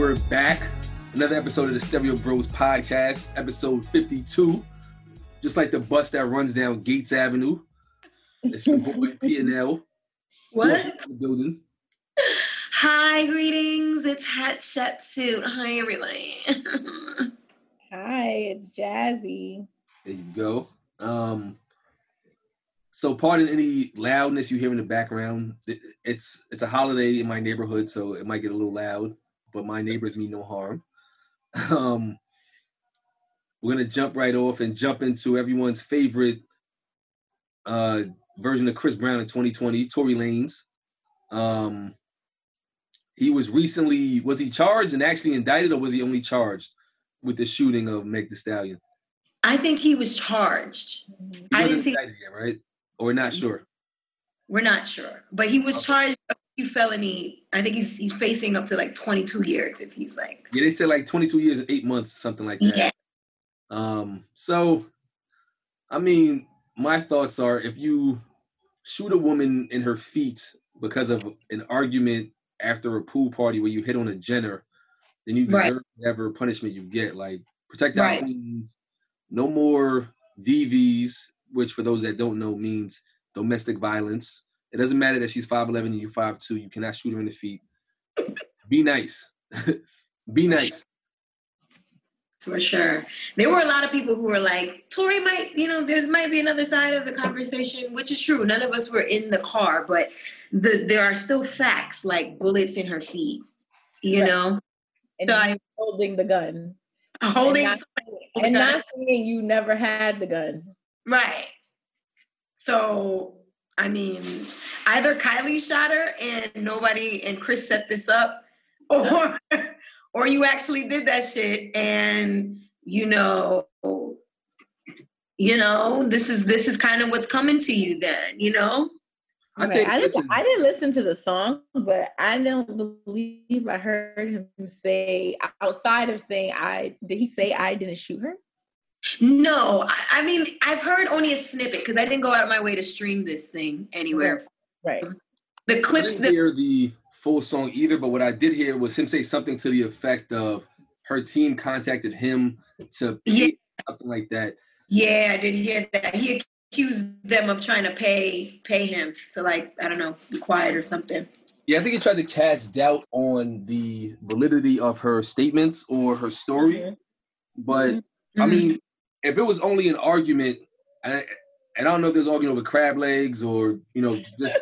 We're back. Another episode of the Stereo Bros podcast, episode 52. Just like the bus that runs down Gates Avenue. It's your boy P&L. What? The building. Hi, greetings. It's Hatshepsut. Hi, everybody. Hi, it's Jazzy. There you go. Um, so pardon any loudness you hear in the background. It's it's a holiday in my neighborhood, so it might get a little loud, but my neighbors mean no harm. Um, we're gonna jump right off and jump into everyone's favorite uh, version of Chris Brown in 2020, Tory Lanez. Um, he was recently was he charged and actually indicted, or was he only charged with the shooting of Meg The Stallion? I think he was charged. He I didn't see. indicted yet, right? Or not sure. We're not sure, but he was Okay. charged felony. I think he's he's facing up to like 22 years if he's like. Yeah, they said like 22 years and eight months, something like that. Yeah. Um, so I mean, my thoughts are if you shoot a woman in her feet because of an argument after a pool party where you hit on a Jenner, then you deserve Right. whatever punishment you get. Like protect our Right. queens, no more DVs, which for those that don't know means domestic violence. It doesn't matter that she's 5'11 and you're 5'2, you cannot shoot her in the feet. Be nice. Be nice. For sure. There were a lot of people who were like, Tory might, you know, there's might be another side of the conversation, which is true. None of us were in the car, but the, there are still facts like bullets in her feet, you Right. know, And So I- holding the gun. holding not- somebody- And not saying you never had the gun. Right. So, I mean, either Kylie shot her and nobody and Chris set this up, or or you actually did that shit and you know you know this is this is kind of what's coming to you then you know I Right. I, didn't, I didn't listen to the song, but I don't believe I heard him say outside of saying I did he say I didn't shoot her? No I, I mean i've heard only a snippet because i didn't go out of my way to stream this thing anywhere Right. the I clips didn't that hear the full song either, but what I did hear was him say something to the effect of her team contacted him to pay Yeah. something like that. Yeah, I did hear that. He accused them of trying to pay pay him to like I don't know be quiet or something. Yeah, I think he tried to cast doubt on the validity of her statements or her story. Mhm. But I Mhm. mean, if it was only an argument, and I, and I don't know if there's arguing over crab legs or you know just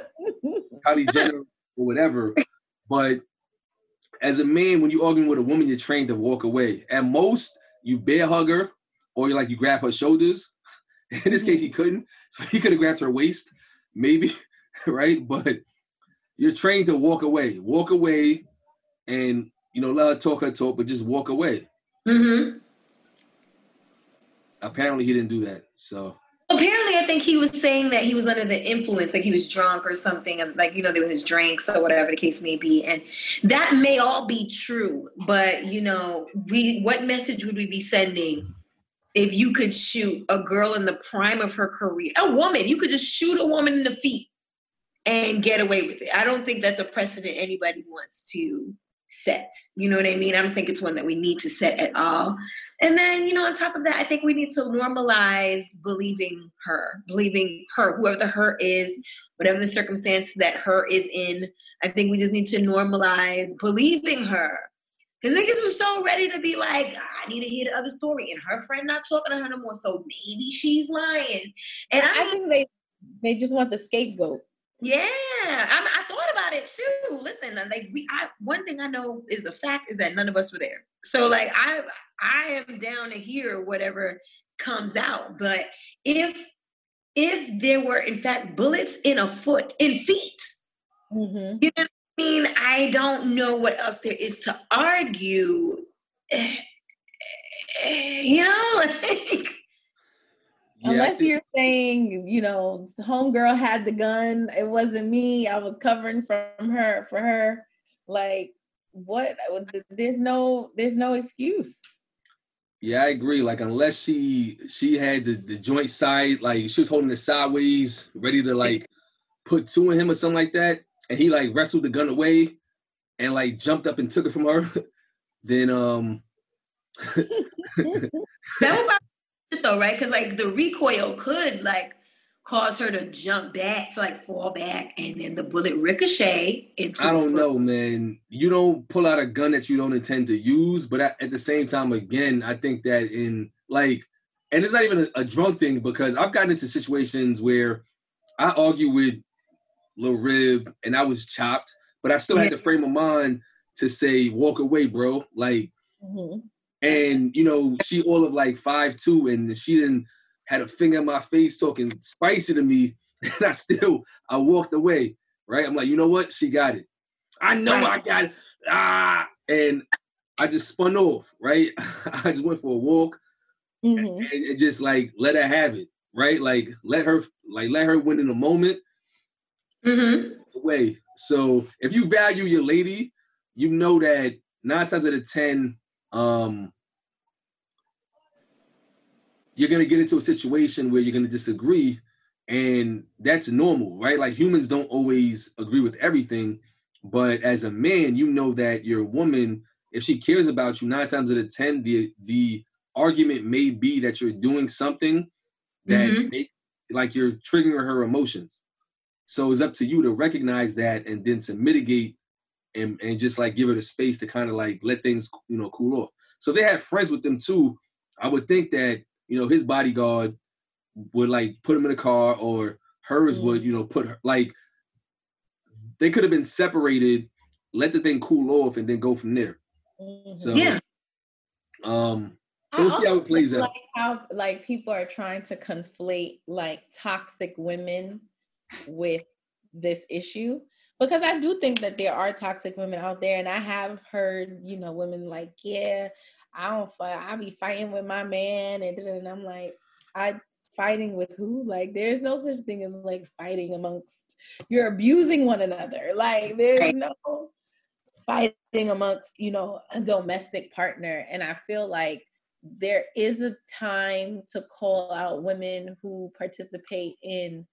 Kylie Jenner or whatever, but as a man, when you're arguing with a woman, you're trained to walk away. At most, you bear hug her, or you like you grab her shoulders. In this case, he couldn't, so he could have grabbed her waist, maybe, right? But you're trained to walk away, walk away, and you know let her talk her talk, but just walk away. Mhm. Apparently, he didn't do that. So Apparently, I think he was saying that he was under the influence, like he was drunk or something, like you know there was drinks or whatever the case may be, and that may all be true. But you know, we what message would we be sending if you could shoot a girl in the prime of her career, a woman? You could just shoot a woman in the feet and get away with it. I don't think that's a precedent anybody wants to set. You know what I mean? I don't think it's one that we need to set at all. And then, you know, on top of that, I think we need to normalize believing her, believing her, whoever the her is, whatever the circumstance that her is in. I think we just need to normalize believing her. Because niggas were so ready to be like, I need to hear the other story. And her friend not talking to her no more. So maybe she's lying. And I, I think they they just want the scapegoat. yeah, I'm, I it too. Listen, like we, I one thing I know is a fact is that none of us were there. So like I, I am down to hear whatever comes out. But if if there were in fact bullets in a foot, in feet, Mm-hmm. you know, I mean, I don't know what else there is to argue. You know, like Unless you're saying, you know, homegirl had the gun, it wasn't me. I was covering from her for her. Like, what? There's no, there's no excuse. Yeah, I agree. Like unless she she had the, the joint side, like she was holding it sideways, ready to like put two in him or something like that, and he like wrestled the gun away and like jumped up and took it from her, then um that would probably be it though, right? Because like the recoil could like cause her to jump back to like fall back, and then the bullet ricochet into. I don't know, man. You don't pull out a gun that you don't intend to use, but at, at the same time, again, I think that in like, and it's not even a, a drunk thing because I've gotten into situations where I argue with Lil Rib and I was chopped, but I still had the frame of mind to say, walk away, bro. Like, Mhm. And you know, she all of like five two, and she didn't had a finger in my face talking spicy to me, and I still I walked away. Right? I'm like, you know what? She got it. I know I got it. Ah, and I just spun off. Right? I just went for a walk Mhm. and, and just like let her have it. Right? Like let her like let her win in the moment Mhm. away. So if you value your lady, you know that nine times out of ten, um, you're gonna get into a situation where you're gonna disagree, and that's normal, right? Like humans don't always agree with everything, but as a man, you know that your woman, if she cares about you, nine times out of ten, the the argument may be that you're doing something that Mhm. make, like you're triggering her emotions. So it's up to you to recognize that and then to mitigate and, and just like give her the space to kind of like let things you know cool off. So if they had friends with them too, I would think that you know his bodyguard would like put him in a car or hers would you know put her like they could have been separated, let the thing cool off and then go from there. Mhm. So Yeah. um so I we'll see how it plays out. Like how like people are trying to conflate like toxic women with this issue because I do think that there are toxic women out there, and I have heard you know women like, yeah, I don't fight, I be fighting with my man, and, and I'm like, I fighting with who? Like, there's no such thing as like fighting amongst you're abusing one another. Like, there's no fighting amongst you know a domestic partner, and I feel like there is a time to call out women who participate in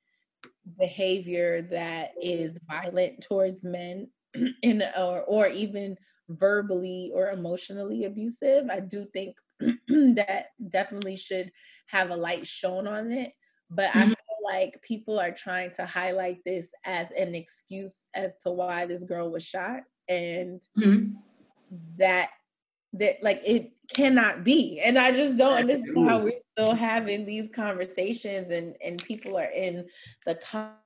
behavior that is violent towards men in or or even verbally or emotionally abusive i do think that definitely should have a light shown on it but i Mhm. feel like people are trying to highlight this as an excuse as to why this girl was shot and Mhm. that that like it cannot be. And i just don't understand how we're still having these conversations and and people are in the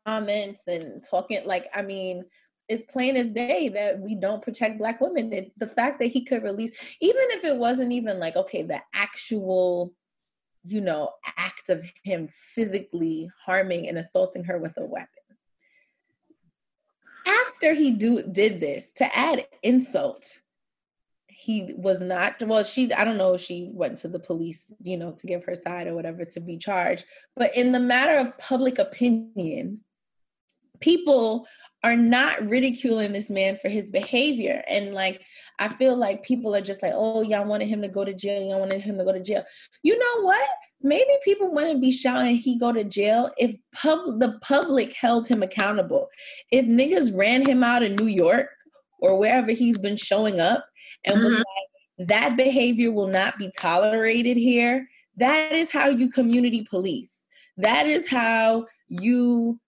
comments and talking like i mean it's plain as day that we don't protect black women. It, the fact that he could release even if it wasn't even like okay the actual you know act of him physically harming and assaulting her with a weapon. After he do did this to add insult he was not well she i don't know if she went to the police you know to give her side or whatever to be charged but in the matter of public opinion people are not ridiculing this man for his behavior. And like i feel like people are just like oh y'all wanted him to go to jail. Y'all wanted him to go to jail. You know what? Maybe people wouldn't be shouting he go to jail if pub- the public held him accountable. If niggas ran him out of new york or wherever he's been showing up and was Mhm. like that behavior will not be tolerated here. That is how you community police. That is how you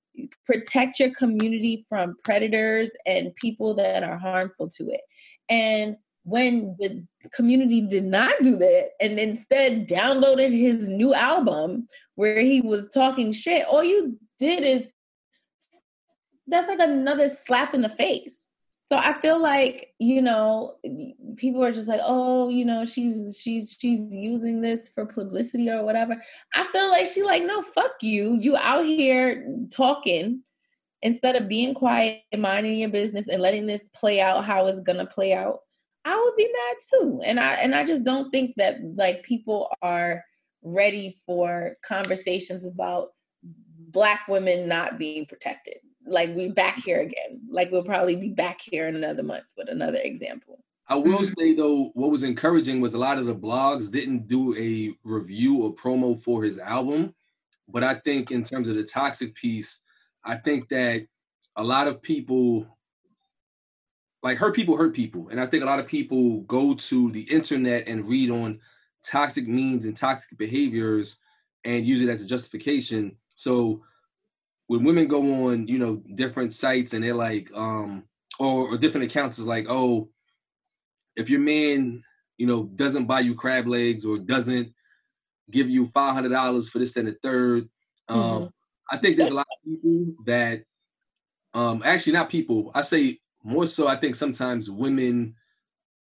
protect your community from predators and people that are harmful to it. And when the community did not do that and instead downloaded his new album where he was talking shit all you did is that's like another slap in the face so i feel like you know people are just like oh you know she's she's she's using this for publicity or whatever i feel like she like no fuck you you out here talking instead of being quiet and minding your business and letting this play out how it's gonna play out, I would be mad too. And I and I just don't think that like people are ready for conversations about black women not being protected. Like we're back here again. Like we'll probably be back here in another month with another example. I will mm-hmm. say though, what was encouraging was a lot of the blogs didn't do a review or promo for his album. But I think in terms of the toxic piece, I think that a lot of people like hurt people hurt people. And I think a lot of people go to the internet and read on toxic memes and toxic behaviors and use it as a justification. So when women go on, you know, different sites and they're like, um, or, or different accounts is like, oh, if your man, you know, doesn't buy you crab legs or doesn't give you five hundred dollars for this and the third, um, mm-hmm. I think there's a lot of people that, um, actually not people. I say more so. I think sometimes women,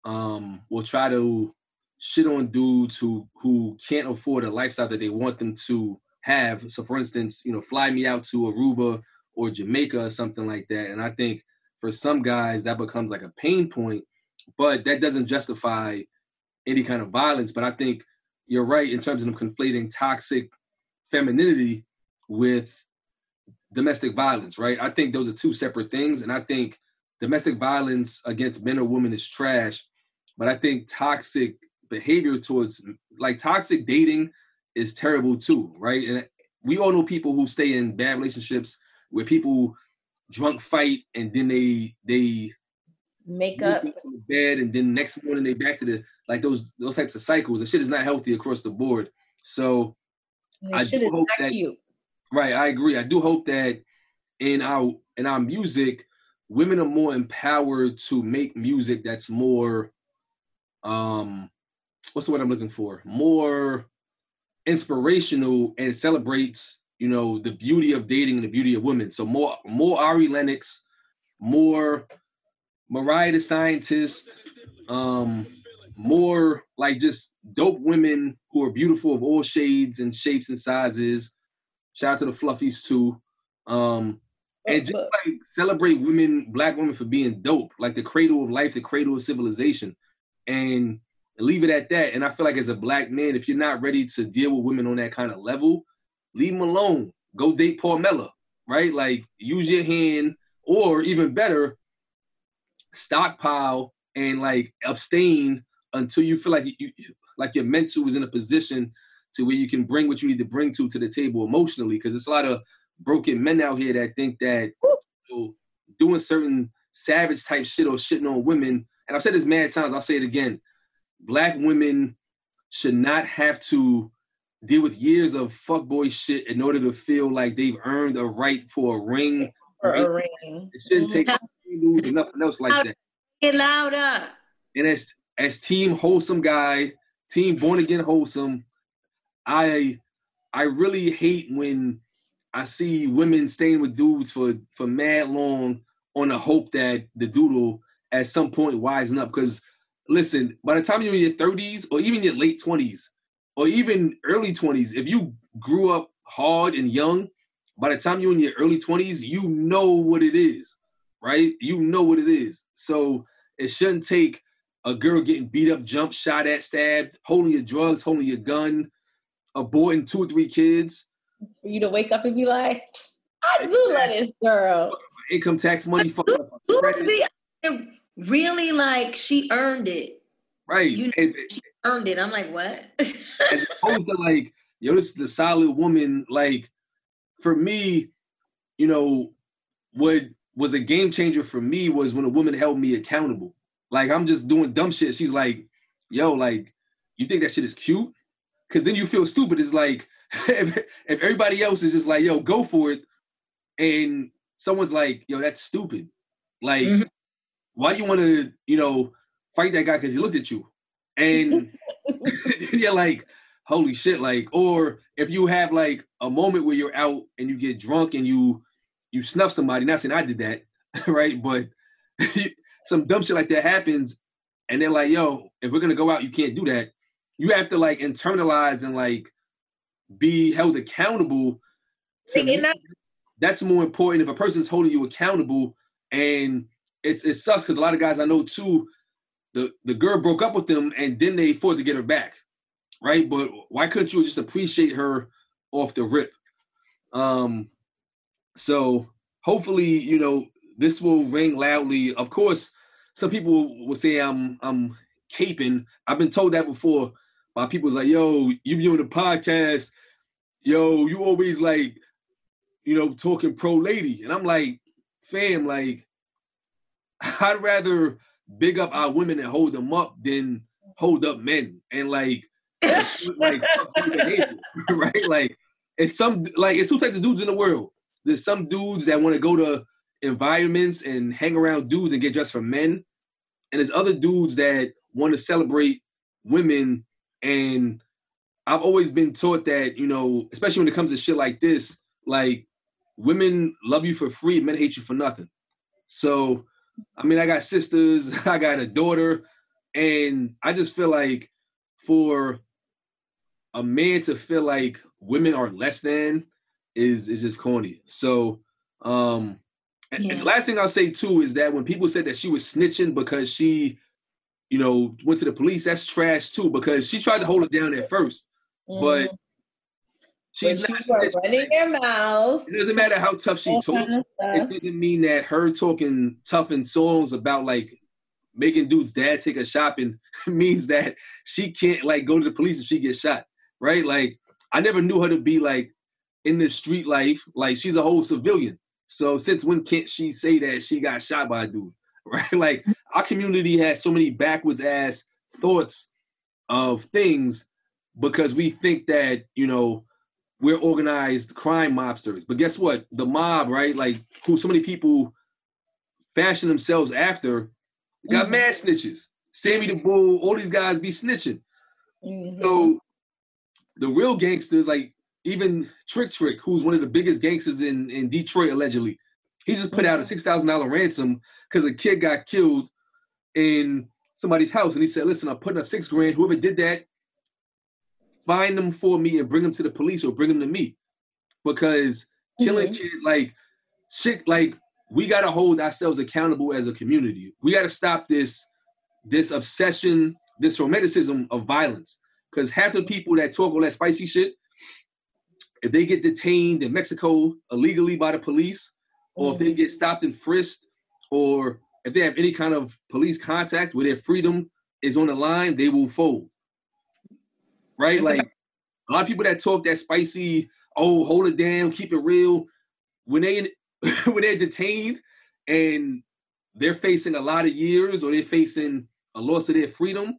um, will try to shit on dudes who who can't afford a lifestyle that they want them to have. So, for instance, you know, fly me out to Aruba or Jamaica or something like that. And I think for some guys that becomes like a pain point, but that doesn't justify any kind of violence. But I think you're right in terms of conflating toxic femininity with domestic violence, right? I think those are two separate things. And I think domestic violence against men or women is trash. But I think toxic behavior towards like toxic dating is terrible too, right? And we all know people who stay in bad relationships where people drunk fight and then they they make up bed and then next morning they back to the like those those types of cycles. The shit is not healthy across the board. So I do hope that cute. right, I agree. I do hope that in our in our music, women are more empowered to make music that's more um what's the word I'm looking for? More inspirational and celebrates, you know, the beauty of dating and the beauty of women. So more more Ari Lennox, more Mariah the Scientist, um, more like just dope women who are beautiful of all shades and shapes and sizes. Shout out to the fluffies too. Um, and just like celebrate women, black women for being dope, like the cradle of life, the cradle of civilization. And leave it at that. And I feel like as a black man, if you're not ready to deal with women on that kind of level, leave them alone. Go date Paul right? Like use your hand, or even better, stockpile and like abstain until you feel like you like your mental is in a position to where you can bring what you need to bring to to the table emotionally. Because there's a lot of broken men out here that think that you know, doing certain savage type shit or shitting on women. And I've said this mad times. I'll say it again black women should not have to deal with years of fuckboy shit in order to feel like they've earned a right for a ring. For a ring. It shouldn't take mm-hmm. moves and nothing else like that. Get louder. And as as team wholesome guy, team born again wholesome, I I really hate when I see women staying with dudes for for mad long on the hope that the doodle at some point wisen up because listen, by the time you're in your 30s or even your late 20s or even early 20s, if you grew up hard and young, by the time you're in your early 20s, you know what it is, right? You know what it is. So it shouldn't take a girl getting beat up, jumped, shot at, stabbed, holding your drugs, holding your gun, aborting two or three kids. For you to wake up and be like, I do love this girl. Income tax money. Really like she earned it. Right. You know, and, she earned it. I'm like, what? as opposed to like, yo, this is the solid woman. Like, for me, you know, what was a game changer for me was when a woman held me accountable. Like, I'm just doing dumb shit. She's like, yo, like, you think that shit is cute? Cause then you feel stupid. It's like if, if everybody else is just like, yo, go for it, and someone's like, yo, that's stupid. Like, mm-hmm why do you want to, you know, fight that guy because he looked at you? And you're like, holy shit, like, or if you have like a moment where you're out and you get drunk and you you snuff somebody, not saying I did that, right? But some dumb shit like that happens, and they're like, yo, if we're gonna go out, you can't do that. You have to like internalize and like be held accountable to that's more important if a person's holding you accountable and it's it sucks because a lot of guys I know too, the the girl broke up with them and then they fought to get her back, right? But why couldn't you just appreciate her off the rip? Um, so hopefully, you know, this will ring loudly. Of course, some people will say I'm I'm caping. I've been told that before by people's like, yo, you be on the podcast, yo, you always like, you know, talking pro lady. And I'm like, fam, like, I'd rather big up our women and hold them up than hold up men. And like, like right? Like it's some like it's two types of dudes in the world. There's some dudes that want to go to environments and hang around dudes and get dressed for men. And there's other dudes that want to celebrate women. And I've always been taught that, you know, especially when it comes to shit like this, like women love you for free, men hate you for nothing. So, I mean, I got sisters, I got a daughter, and I just feel like for a man to feel like women are less than is is just corny. So, um, yeah. and the last thing I'll say too is that when people said that she was snitching because she, you know, went to the police, that's trash too because she tried to hold it down at 1st mm. but she's but not running your mouth. It doesn't matter how tough she talks. It doesn't mean that her talking tough in songs about like making dude's dad take her shopping means that she can't like go to the police if she gets shot, right? Like I never knew her to be like in the street life. Like she's a whole civilian. So since when can't she say that she got shot by a dude? Right? Like our community has so many backwards ass thoughts of things because we think that, you know, we're organized crime mobsters. But guess what? The mob, right? Like who so many people fashion themselves after got mm-hmm. mad snitches. Sammy the Bull, all these guys be snitching. Mm-hmm. So the real gangsters, like even Trick Trick, who's one of the biggest gangsters in, in Detroit allegedly, he just put out a six thousand dollar ransom because a kid got killed in somebody's house, and he said, "Listen, I'm putting up six grand. Whoever did that, find them for me and bring them to the police or bring them to me, because killing mm-hmm. kids like shit like." We gotta hold ourselves accountable as a community. We gotta stop this, this obsession, this romanticism of violence. Because half the people that talk all that spicy shit, if they get detained in Mexico illegally by the police, or if they get stopped and frisked, or if they have any kind of police contact where their freedom is on the line, they will fold. Right? Like a lot of people that talk that spicy, oh, hold it down, keep it real, when they when they're detained and they're facing a lot of years or they're facing a loss of their freedom,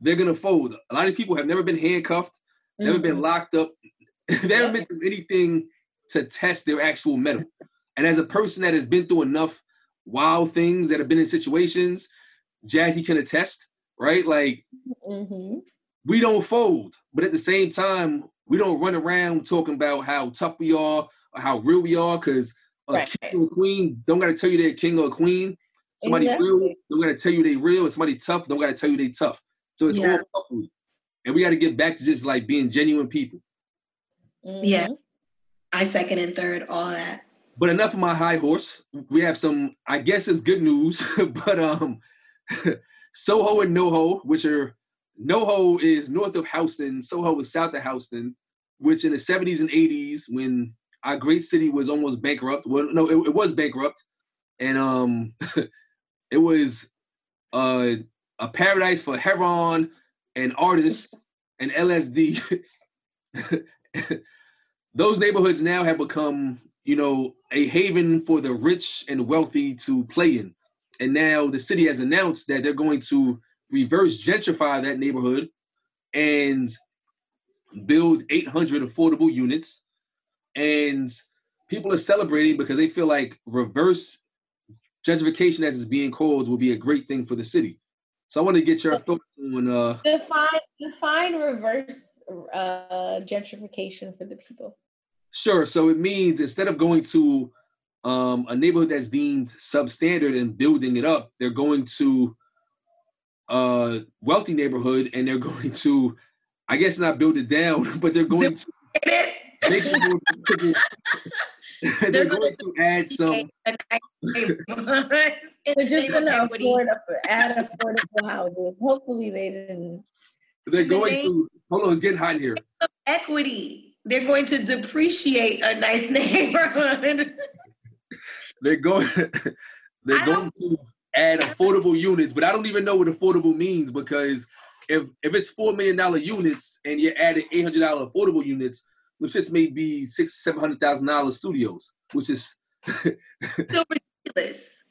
they're gonna fold. A lot of these people have never been handcuffed, mm-hmm. never been mm-hmm. locked up, they haven't been through anything to test their actual metal. And as a person that has been through enough wild things that have been in situations, Jazzy can attest, right? Like mm-hmm. We don't fold, but at the same time, we don't run around talking about how tough we are or how real we are, because a right. king or queen don't gotta tell you they're king or queen. Somebody exactly. real don't gotta tell you they real, and somebody tough don't gotta tell you they tough. So it's yeah. all tough and we got to get back to just like being genuine people. Mm-hmm. Yeah. I second and third, all that. But enough of my high horse. We have some, I guess it's good news, but um Soho and NoHo, which are NoHo is north of Houston, Soho is south of Houston, which in the 70s and 80s, when our great city was almost bankrupt, well, no, it, it was bankrupt, and um it was uh, a paradise for heroin and artists and LSD. Those neighborhoods now have become, you know, a haven for the rich and wealthy to play in. And now the city has announced that they're going to reverse gentrify that neighborhood and build 800 affordable units. And people are celebrating because they feel like reverse gentrification, as it's being called, will be a great thing for the city. So I want to get your thoughts on uh, define define reverse uh, gentrification for the people. Sure. So it means instead of going to um, a neighborhood that's deemed substandard and building it up, they're going to a wealthy neighborhood and they're going to, I guess, not build it down, but they're going to make it they're going to add some. They're just going to afford add affordable houses. Hopefully, they didn't. They're going to. Hold on, it's getting hot here. Equity. They're going to depreciate a nice neighborhood. they're going. They're going to add affordable units, but I don't even know what affordable means because if if it's four million dollar units and you're adding eight hundred dollar affordable units, which just may be six seven hundred thousand dollars studios, which is still ridiculous.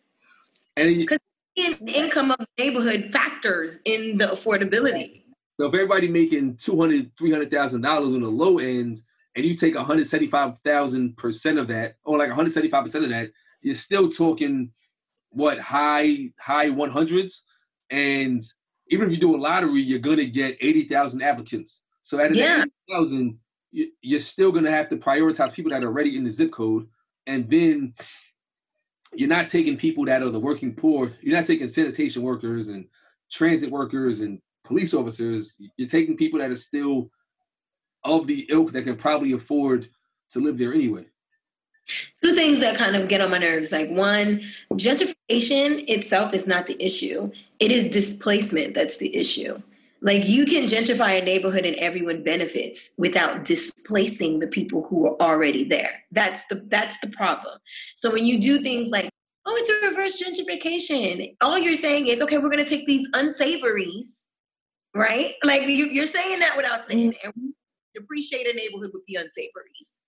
And because the income of the neighborhood factors in the affordability. So if everybody making two hundred, three hundred thousand dollars on the low end, and you take one hundred seventy five thousand percent of that, or like one hundred seventy five percent of that, you're still talking what high high one hundreds, and even if you do a lottery, you're gonna get eighty thousand applicants. So out of yeah. that thousand, you're still gonna have to prioritize people that are already in the zip code, and then you're not taking people that are the working poor. You're not taking sanitation workers and transit workers and police officers. You're taking people that are still of the ilk that can probably afford to live there anyway. Two things that kind of get on my nerves. Like one, gentrification itself is not the issue. It is displacement that's the issue. Like you can gentrify a neighborhood and everyone benefits without displacing the people who are already there. That's the that's the problem. So when you do things like oh it's a reverse gentrification, all you're saying is okay we're going to take these unsavories, right? Like you, you're saying that without saying mm-hmm. it, and depreciate a neighborhood with the unsavories.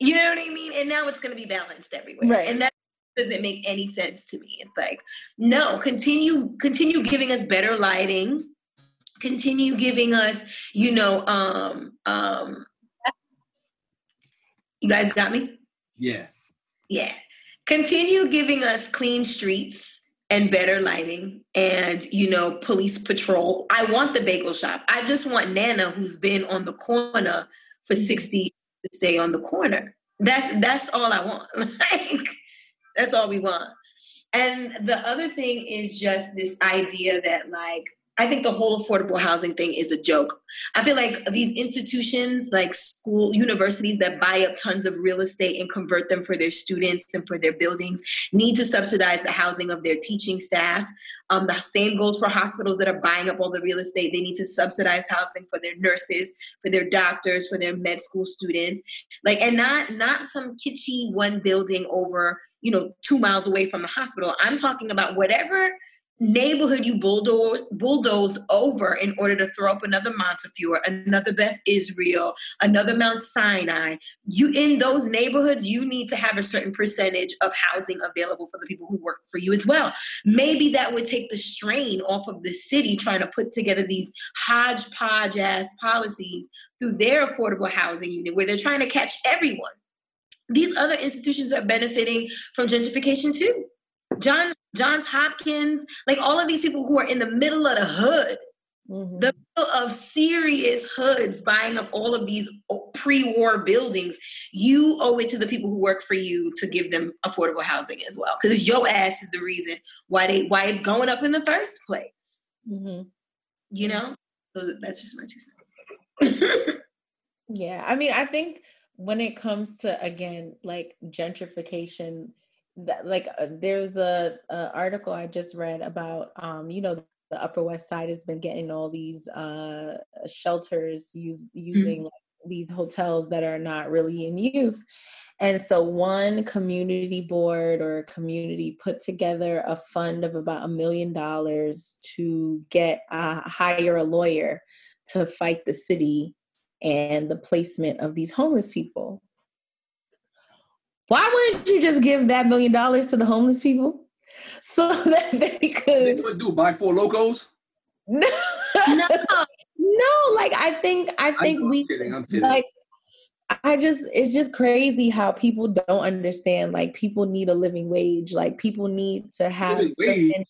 You know what I mean? And now it's going to be balanced everywhere, right. and that doesn't make any sense to me. It's like no, continue continue giving us better lighting continue giving us, you know, um, um, you guys got me? Yeah. Yeah. Continue giving us clean streets and better lighting and, you know, police patrol. I want the bagel shop. I just want Nana, who's been on the corner for mm-hmm. 60 to stay on the corner. That's that's all I want. like that's all we want. And the other thing is just this idea that like I think the whole affordable housing thing is a joke. I feel like these institutions, like school, universities that buy up tons of real estate and convert them for their students and for their buildings, need to subsidize the housing of their teaching staff. Um, the same goes for hospitals that are buying up all the real estate. They need to subsidize housing for their nurses, for their doctors, for their med school students. Like, and not not some kitschy one building over, you know, two miles away from the hospital. I'm talking about whatever neighborhood you bulldoze, bulldozed over in order to throw up another Montefiore, another Beth Israel, another Mount Sinai. You in those neighborhoods, you need to have a certain percentage of housing available for the people who work for you as well. Maybe that would take the strain off of the city trying to put together these hodgepodge ass policies through their affordable housing unit where they're trying to catch everyone. These other institutions are benefiting from gentrification too. John Johns Hopkins, like all of these people who are in the middle of the hood, mm-hmm. the middle of serious hoods buying up all of these pre-war buildings, you owe it to the people who work for you to give them affordable housing as well. Because your ass is the reason why they why it's going up in the first place. Mm-hmm. You know, Those, that's just my two cents. yeah, I mean, I think when it comes to again like gentrification that like uh, there's a, a, article I just read about um you know the Upper West Side has been getting all these uh shelters use mm-hmm. using like, these hotels that are not really in use. And so one community board or community put together a fund of about a million dollars to get uh, hire a lawyer to fight the city and the placement of these homeless people. Why wouldn't you just give that million dollars to the homeless people so that they could they do buy Four Lokos? No, no, no. Like I think I think I we kidding, I'm kidding. like I just it's just crazy how people don't understand. Like people need a living wage. Like people need to have certain,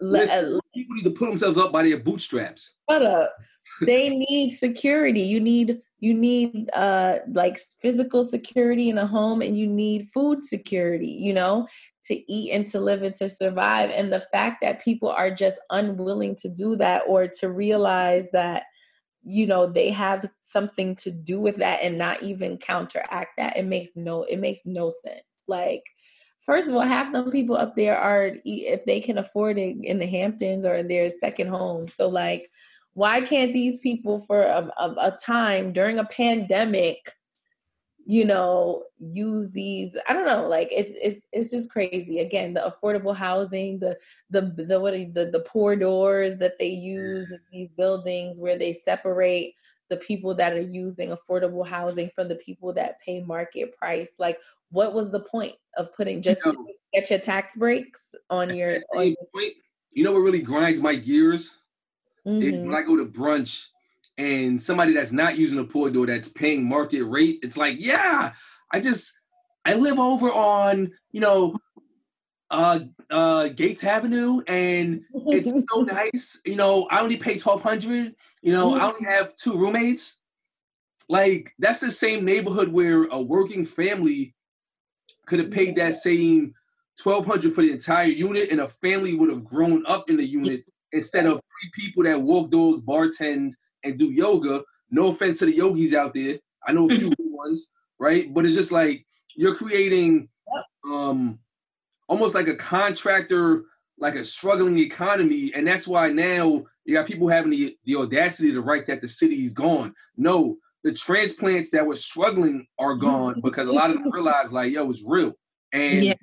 Listen, uh, people need to put themselves up by their bootstraps. Shut up. they need security. You need you need uh like physical security in a home and you need food security you know to eat and to live and to survive. And the fact that people are just unwilling to do that or to realize that you know they have something to do with that and not even counteract that it makes no it makes no sense. Like first of all half them people up there are if they can afford it in the hamptons or in their second home. So like why can't these people for a, a, a time during a pandemic you know use these i don't know like it's it's it's just crazy. Again the affordable housing the the the what are, the the poor doors that they use in these buildings where they separate the people that are using affordable housing from the people that pay market price. Like what was the point of putting just you know, to get your tax breaks on your, on your point, you know what really grinds my gears mm-hmm. when i go to brunch and somebody that's not using a poor door that's paying market rate, it's like, yeah, I just I live over on, you know, uh uh Gates Avenue and it's so nice. You know, I only pay twelve hundred, you know, I only have two roommates. Like that's the same neighborhood where a working family could have paid that same twelve hundred for the entire unit, and a family would have grown up in the unit instead of three people that walk dogs, bartend, and do yoga. No offense to the yogis out there. I know a few ones, right? But it's just like you're creating um almost like a contractor, like a struggling economy. And that's why now you got people having the, the audacity to write that the city's gone. No, the transplants that were struggling are gone because a lot of them realize like, yo, it's real. And yeah.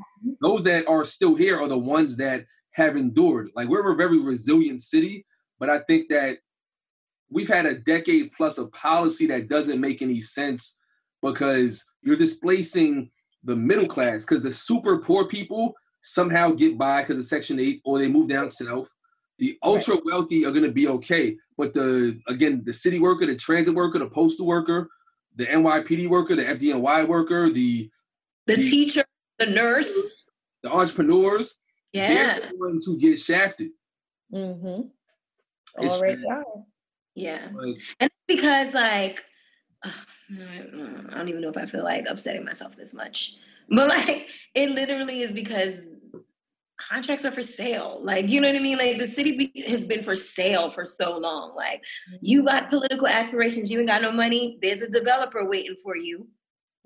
those that are still here are the ones that have endured. Like we're a very resilient city, but I think that we've had a decade plus of policy that doesn't make any sense because you're displacing the middle class because the super poor people somehow get by because of Section 8 or they move down south. The ultra wealthy are going to be okay. But the, again, the city worker, the transit worker, the postal worker, the NYPD worker, the FDNY worker, the the, the teacher, the nurse, the entrepreneurs, yeah, they're the ones who get shafted. Mm-hmm. All right, yeah. Like, and because like I don't even know if I feel like upsetting myself this much. But like it literally is because contracts are for sale. Like, you know what I mean? Like the city be- has been for sale for so long. Like you mm-hmm. got political aspirations, you ain't got no money, there's a developer waiting for you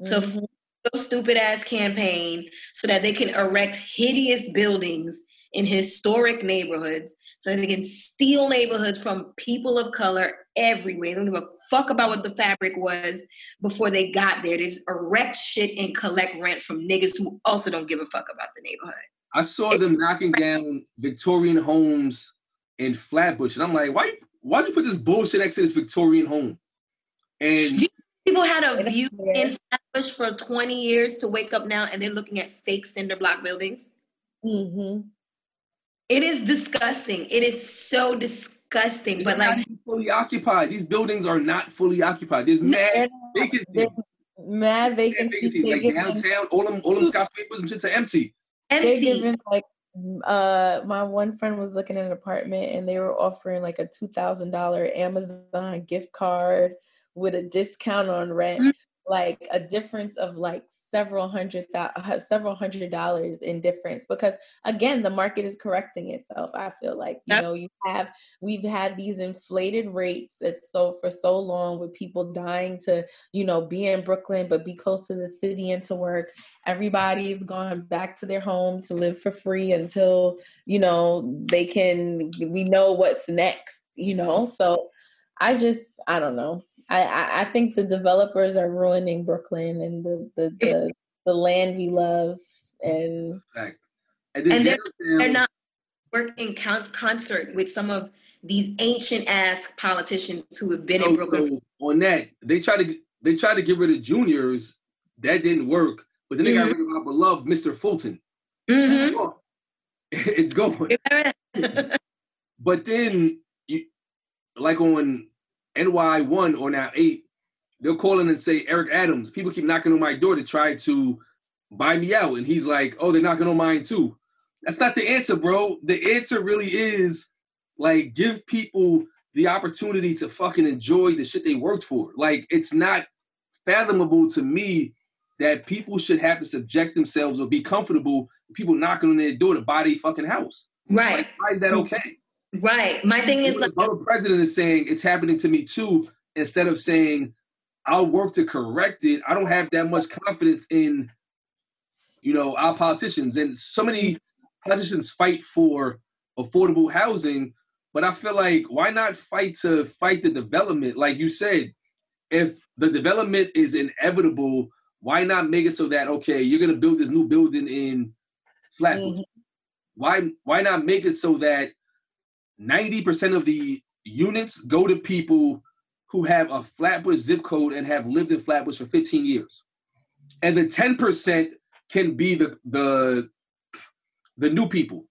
mm-hmm. to stupid ass campaign so that they can erect hideous buildings in historic neighborhoods so that they can steal neighborhoods from people of color everywhere. They don't give a fuck about what the fabric was before they got there. They just erect shit and collect rent from niggas who also don't give a fuck about the neighborhood. I saw them knocking down Victorian homes in Flatbush, and I'm like, why? Why'd you put this bullshit next to this Victorian home? And people had a view in Flatbush for 20 years to wake up now and they're looking at fake cinder block buildings. Mm-hmm. It is disgusting. It is so disgusting. but like fully occupied. These buildings are not fully occupied. There's mad vacancies. Mad vacancies. Like downtown, all them all them skyscrapers and shit are empty. Empty. Giving, like uh my one friend was looking at an apartment and they were offering like a two thousand dollar Amazon gift card with a discount on rent. Like a difference of like several hundred thousand, uh, several hundred dollars in difference because again the market is correcting itself i feel like you know you have we've had these inflated rates it's so for so long with people dying to you know be in brooklyn but be close to the city and to work everybody's gone back to their home to live for free until you know they can we know what's next you know? So I just I don't know. I, I, think the developers are ruining Brooklyn and the the, the, the land we love and and, and they're, they're not working con- concert with some of these ancient ass politicians who have been in Brooklyn. So on that, they try to they try to get rid of juniors. That didn't work, but then they mm-hmm. got rid of our beloved Mr. Fulton. Mm-hmm. It's going. but then like on NY1 or now 8, they'll call in and say, Eric Adams, people keep knocking on my door to try to buy me out. And he's like, oh, they're knocking on mine too. That's not the answer, bro. The answer really is like give people the opportunity to fucking enjoy the shit they worked for. Like it's not fathomable to me that people should have to subject themselves or be comfortable people knocking on their door to buy their fucking house. Right. Like, why is that okay? Right. My thing is like our president is saying it's happening to me too, instead of saying I'll work to correct it. I don't have that much confidence in, you know, our politicians. And so many politicians fight for affordable housing, but I feel like why not fight to fight the development? Like you said, if the development is inevitable, why not make it so that okay, you're gonna build this new building in Flatbush? Mm-hmm. Why why not make it so that 90% of the units go to people who have a Flatbush zip code and have lived in Flatbush for 15 years. And the 10% can be the the the new people.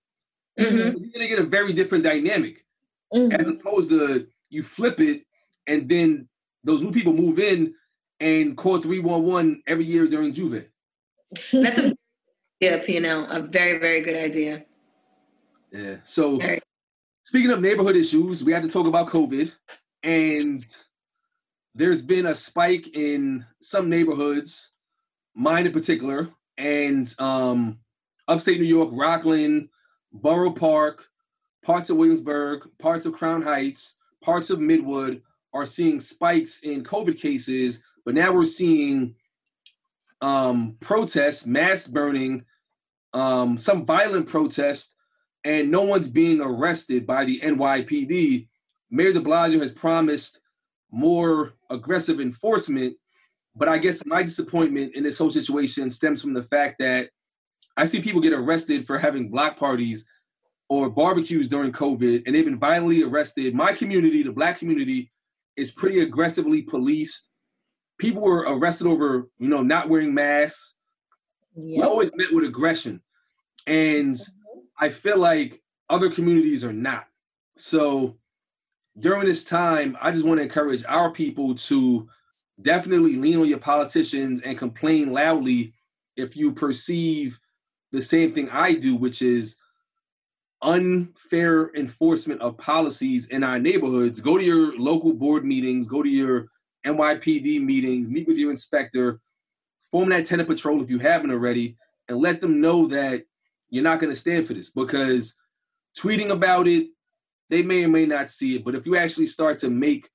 Mm-hmm. You're gonna get a very different dynamic mm-hmm. as opposed to you flip it and then those new people move in and call 311 every year during J'ouvert. That's a yeah, P&L, a very, very good idea. Yeah. So very. Speaking of neighborhood issues, we have to talk about COVID. And there's been a spike in some neighborhoods, mine in particular, and um, upstate New York, Rockland, Borough Park, parts of Williamsburg, parts of Crown Heights, parts of Midwood are seeing spikes in COVID cases, but now we're seeing um, protests, mass burning, um, some violent protests, and no one's being arrested by the NYPD. Mayor de Blasio has promised more aggressive enforcement, but I guess my disappointment in this whole situation stems from the fact that I see people get arrested for having block parties or barbecues during COVID, and they've been violently arrested. My community, the black community, is pretty aggressively policed. People were arrested over, you know, not wearing masks. Yep. We always met with aggression. And mm-hmm. I feel like other communities are not. So during this time, I just want to encourage our people to definitely lean on your politicians and complain loudly if you perceive the same thing I do, which is unfair enforcement of policies in our neighborhoods. Go to your local board meetings, go to your NYPD meetings, meet with your inspector, form that tenant patrol if you haven't already, and let them know that you're not going to stand for this because tweeting about it, they may or may not see it. But if you actually start to make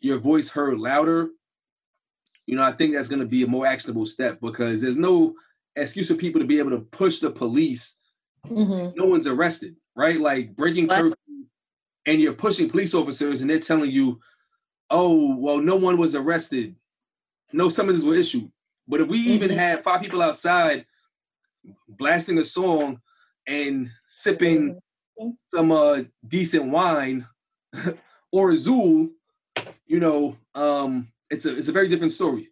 your voice heard louder, you know, I think that's going to be a more actionable step because there's no excuse for people to be able to push the police. Mm-hmm. No one's arrested, right? Like breaking what? curfew, and you're pushing police officers, and they're telling you, "Oh, well, no one was arrested, no summons were issued." But if we mm-hmm. even had five people outside blasting a song and sipping mm-hmm. some uh, decent wine or a Zool, you know, um, it's a it's a very different story.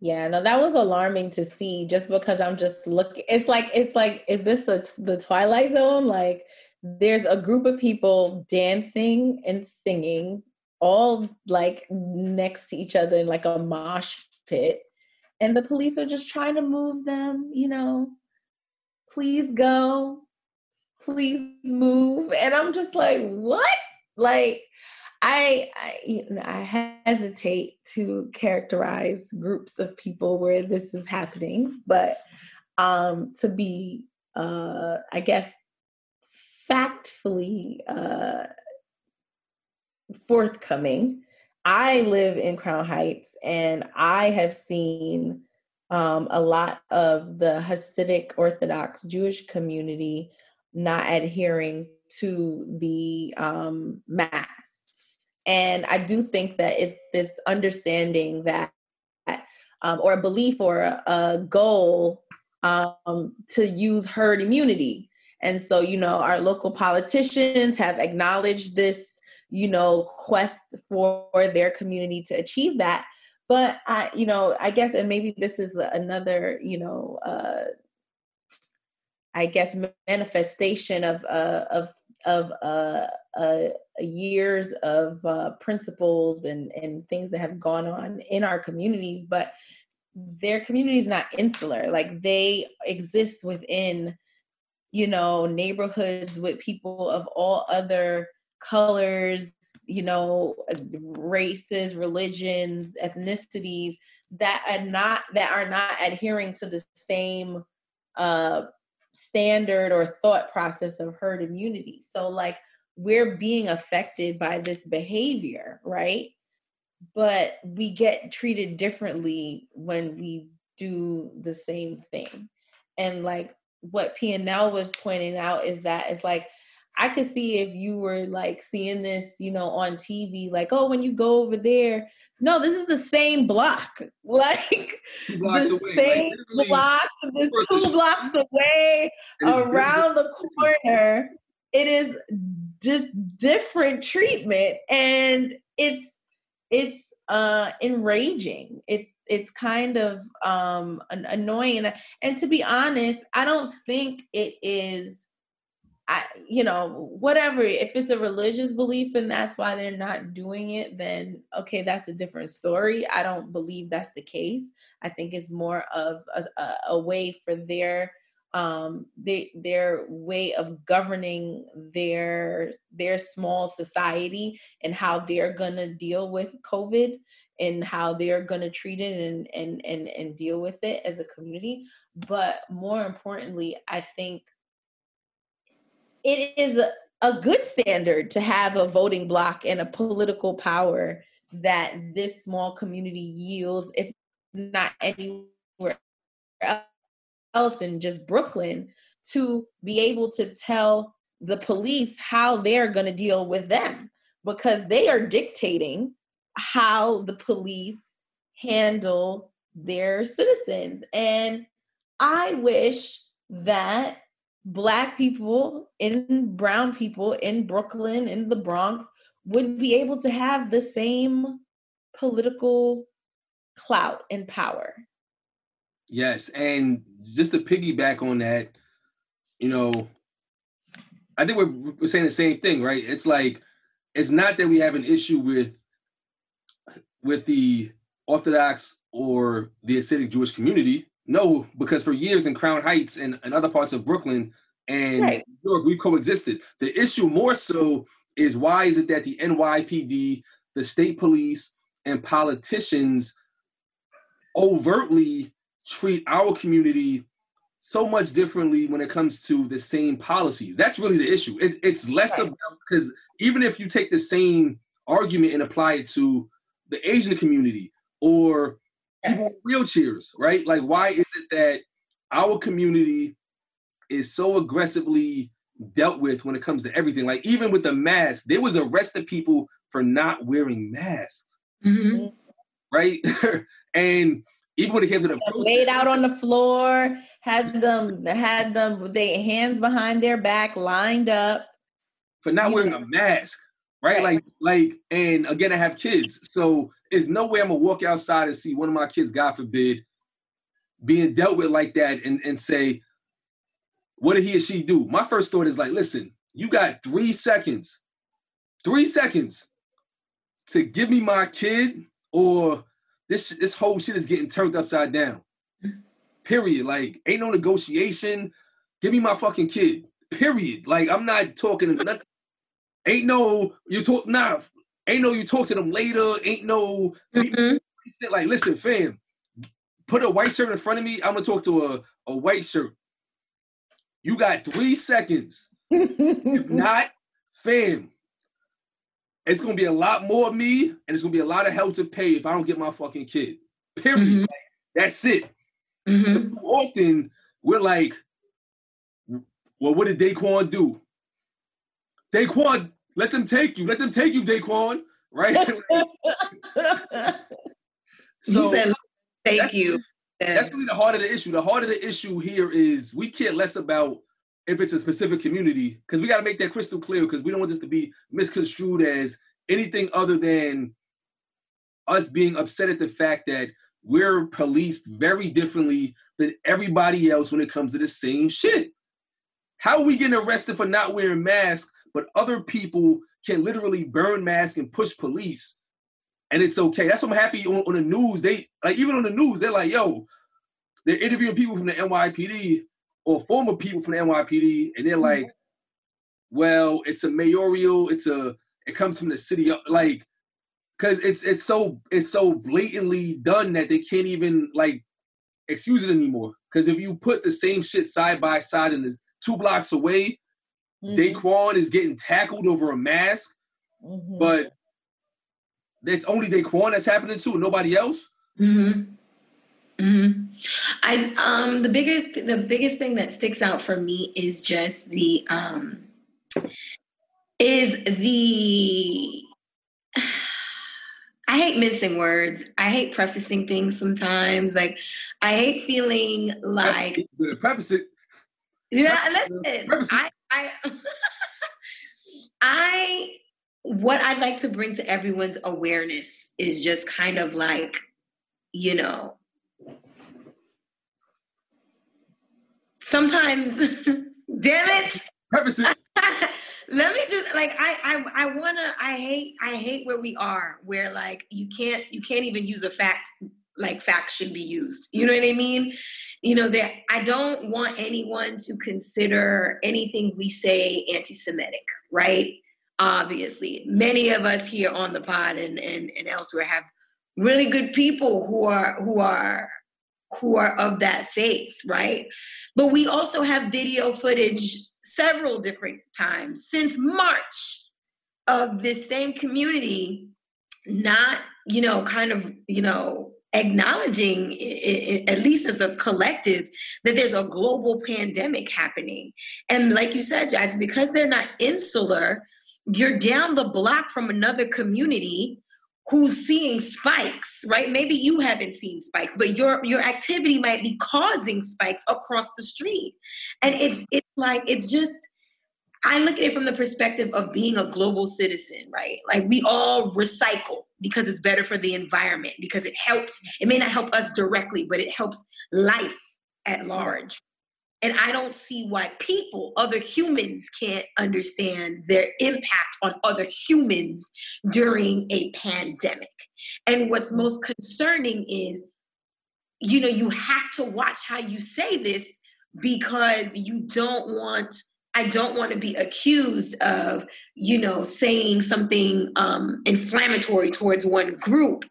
Yeah, no, that was alarming to see just because I'm just looking. It's like, it's like, is this a, the Twilight Zone? Like, there's a group of people dancing and singing all like next to each other in like a mosh pit. And the police are just trying to move them, you know, please go, please move. And I'm just like, what? Like, I, I, you know, I hesitate to characterize groups of people where this is happening, but um, to be, uh, I guess, factfully uh, forthcoming, I live in Crown Heights and I have seen um, a lot of the Hasidic Orthodox Jewish community not adhering to the um, mass and I do think that it's this understanding that, um, or a belief or a, a goal um, to use herd immunity. And so, you know, our local politicians have acknowledged this, you know, quest for their community to achieve that. But I, you know, I guess, and maybe this is another, you know, uh, I guess manifestation of uh, of of uh, uh, years of uh, principles and, and things that have gone on in our communities, but their community is not insular. Like they exist within, you know, neighborhoods with people of all other colors, you know, races, religions, ethnicities that are not that are not adhering to the same uh standard or thought process of herd immunity. So like we're being affected by this behavior, right? But we get treated differently when we do the same thing. And like what PNL was pointing out is that it's like I could see if you were like seeing this, you know, on TV, like, oh, when you go over there, no, this is the same block, like the away, same like, block, the two blocks away around the corner. It is just different treatment, and it's it's uh enraging. It it's kind of um annoying, and to be honest, I don't think it is I, you know, whatever. If it's a religious belief and that's why they're not doing it, then okay, that's a different story. I don't believe that's the case. I think it's more of a, a way for their um they, their way of governing their their small society and how they're gonna deal with COVID and how they're gonna treat it and and and and deal with it as a community. But more importantly, I think it is a, good standard to have a voting block and a political power that this small community yields, if not anywhere else in just Brooklyn, to be able to tell the police how they're going to deal with them because they are dictating how the police handle their citizens. And I wish that black people and brown people in Brooklyn in the Bronx would be able to have the same political clout and power. Yes, and just to piggyback on that, you know, I think we're, we're saying the same thing, right? It's like it's not that we have an issue with with the Orthodox or the Hasidic Jewish community. No, because for years in Crown Heights and, and other parts of Brooklyn and right. New York, we've coexisted. The issue more so is why is it that the NYPD, the state police, and politicians overtly treat our community so much differently when it comes to the same policies. That's really the issue. It, it's less right. about because even if you take the same argument and apply it to the Asian community or people with wheelchairs, right? Like, why is it that our community is so aggressively dealt with when it comes to everything? Like, even with the mask, there was arrested people for not wearing masks, mm-hmm. right? and even when it came to the laid out on the floor, had them had them with their hands behind their back, lined up for not wearing a mask right? right? Like, like, and again, I have kids, so there's no way I'm gonna walk outside and see one of my kids, God forbid, being dealt with like that, and and say, what did he or she do? My first thought is like, listen, you got three seconds, three seconds to give me my kid, or this this whole shit is getting turned upside down. Period. Like, ain't no negotiation. Give me my fucking kid. Period. Like, I'm not talking. Ain't no you talk nah. Ain't no you talk to them later. Ain't no mm-hmm. like listen, fam. Put a white shirt in front of me. I'm gonna talk to a, a white shirt. You got three seconds. if not, fam, it's gonna be a lot more of me, and it's gonna be a lot of hell to pay if I don't get my fucking kid. Period. Mm-hmm. Like, that's it. Mm-hmm. Often we're like, well, what did Daquan do? Daquan, let them take you. Let them take you, Daquan. Right? so, he said, thank you. That's really the heart of the issue. The heart of the issue here is we care less about if it's a specific community because we got to make that crystal clear because we don't want this to be misconstrued as anything other than us being upset at the fact that we're policed very differently than everybody else when it comes to the same shit. How are we getting arrested for not wearing masks but other people can literally burn masks and push police, and it's okay. That's what I'm happy on, on the news. They like even on the news, they're like, yo, they're interviewing people from the NYPD or former people from the NYPD, and they're like, mm-hmm. well, it's a mayoral, it's a, it comes from the city, like, because it's it's so it's so blatantly done that they can't even like excuse it anymore. Because if you put the same shit side by side and two blocks away, mm-hmm. Daquan is getting tackled over a mask, mm-hmm. but it's only Daquan that's happening to, nobody else. Mm-hmm. Mm-hmm. I um the biggest the biggest thing that sticks out for me is just the um is the I hate mincing words. I hate prefacing things sometimes. Like I hate feeling like preface it. Yeah, listen. I I I what I'd like to bring to everyone's awareness is just kind of like, you know, sometimes, damn it. It. Let me just like I I I wanna I hate I hate where we are where like you can't you can't even use a fact like facts should be used. You know what I mean? You know that I don't want anyone to consider anything we say anti-Semitic, right? Obviously, many of us here on the pod and and, and elsewhere have really good people who are who are who are of that faith, right? But we also have video footage several different times since March of this same community not, you know, kind of, you know, acknowledging at least as a collective that there's a global pandemic happening and like you said Jazz, because they're not insular you're down the block from another community who's seeing spikes, right? Maybe you haven't seen spikes, but your your activity might be causing spikes across the street. And it's it's like it's just I look at it from the perspective of being a global citizen, right? Like we all recycle because it's better for the environment, because it helps. It may not help us directly, but it helps life at large. And I don't see why people, other humans, can't understand their impact on other humans during a pandemic. And what's most concerning is, you know, you have to watch how you say this because you don't want, I don't want to be accused of, you know, saying something um, inflammatory towards one group.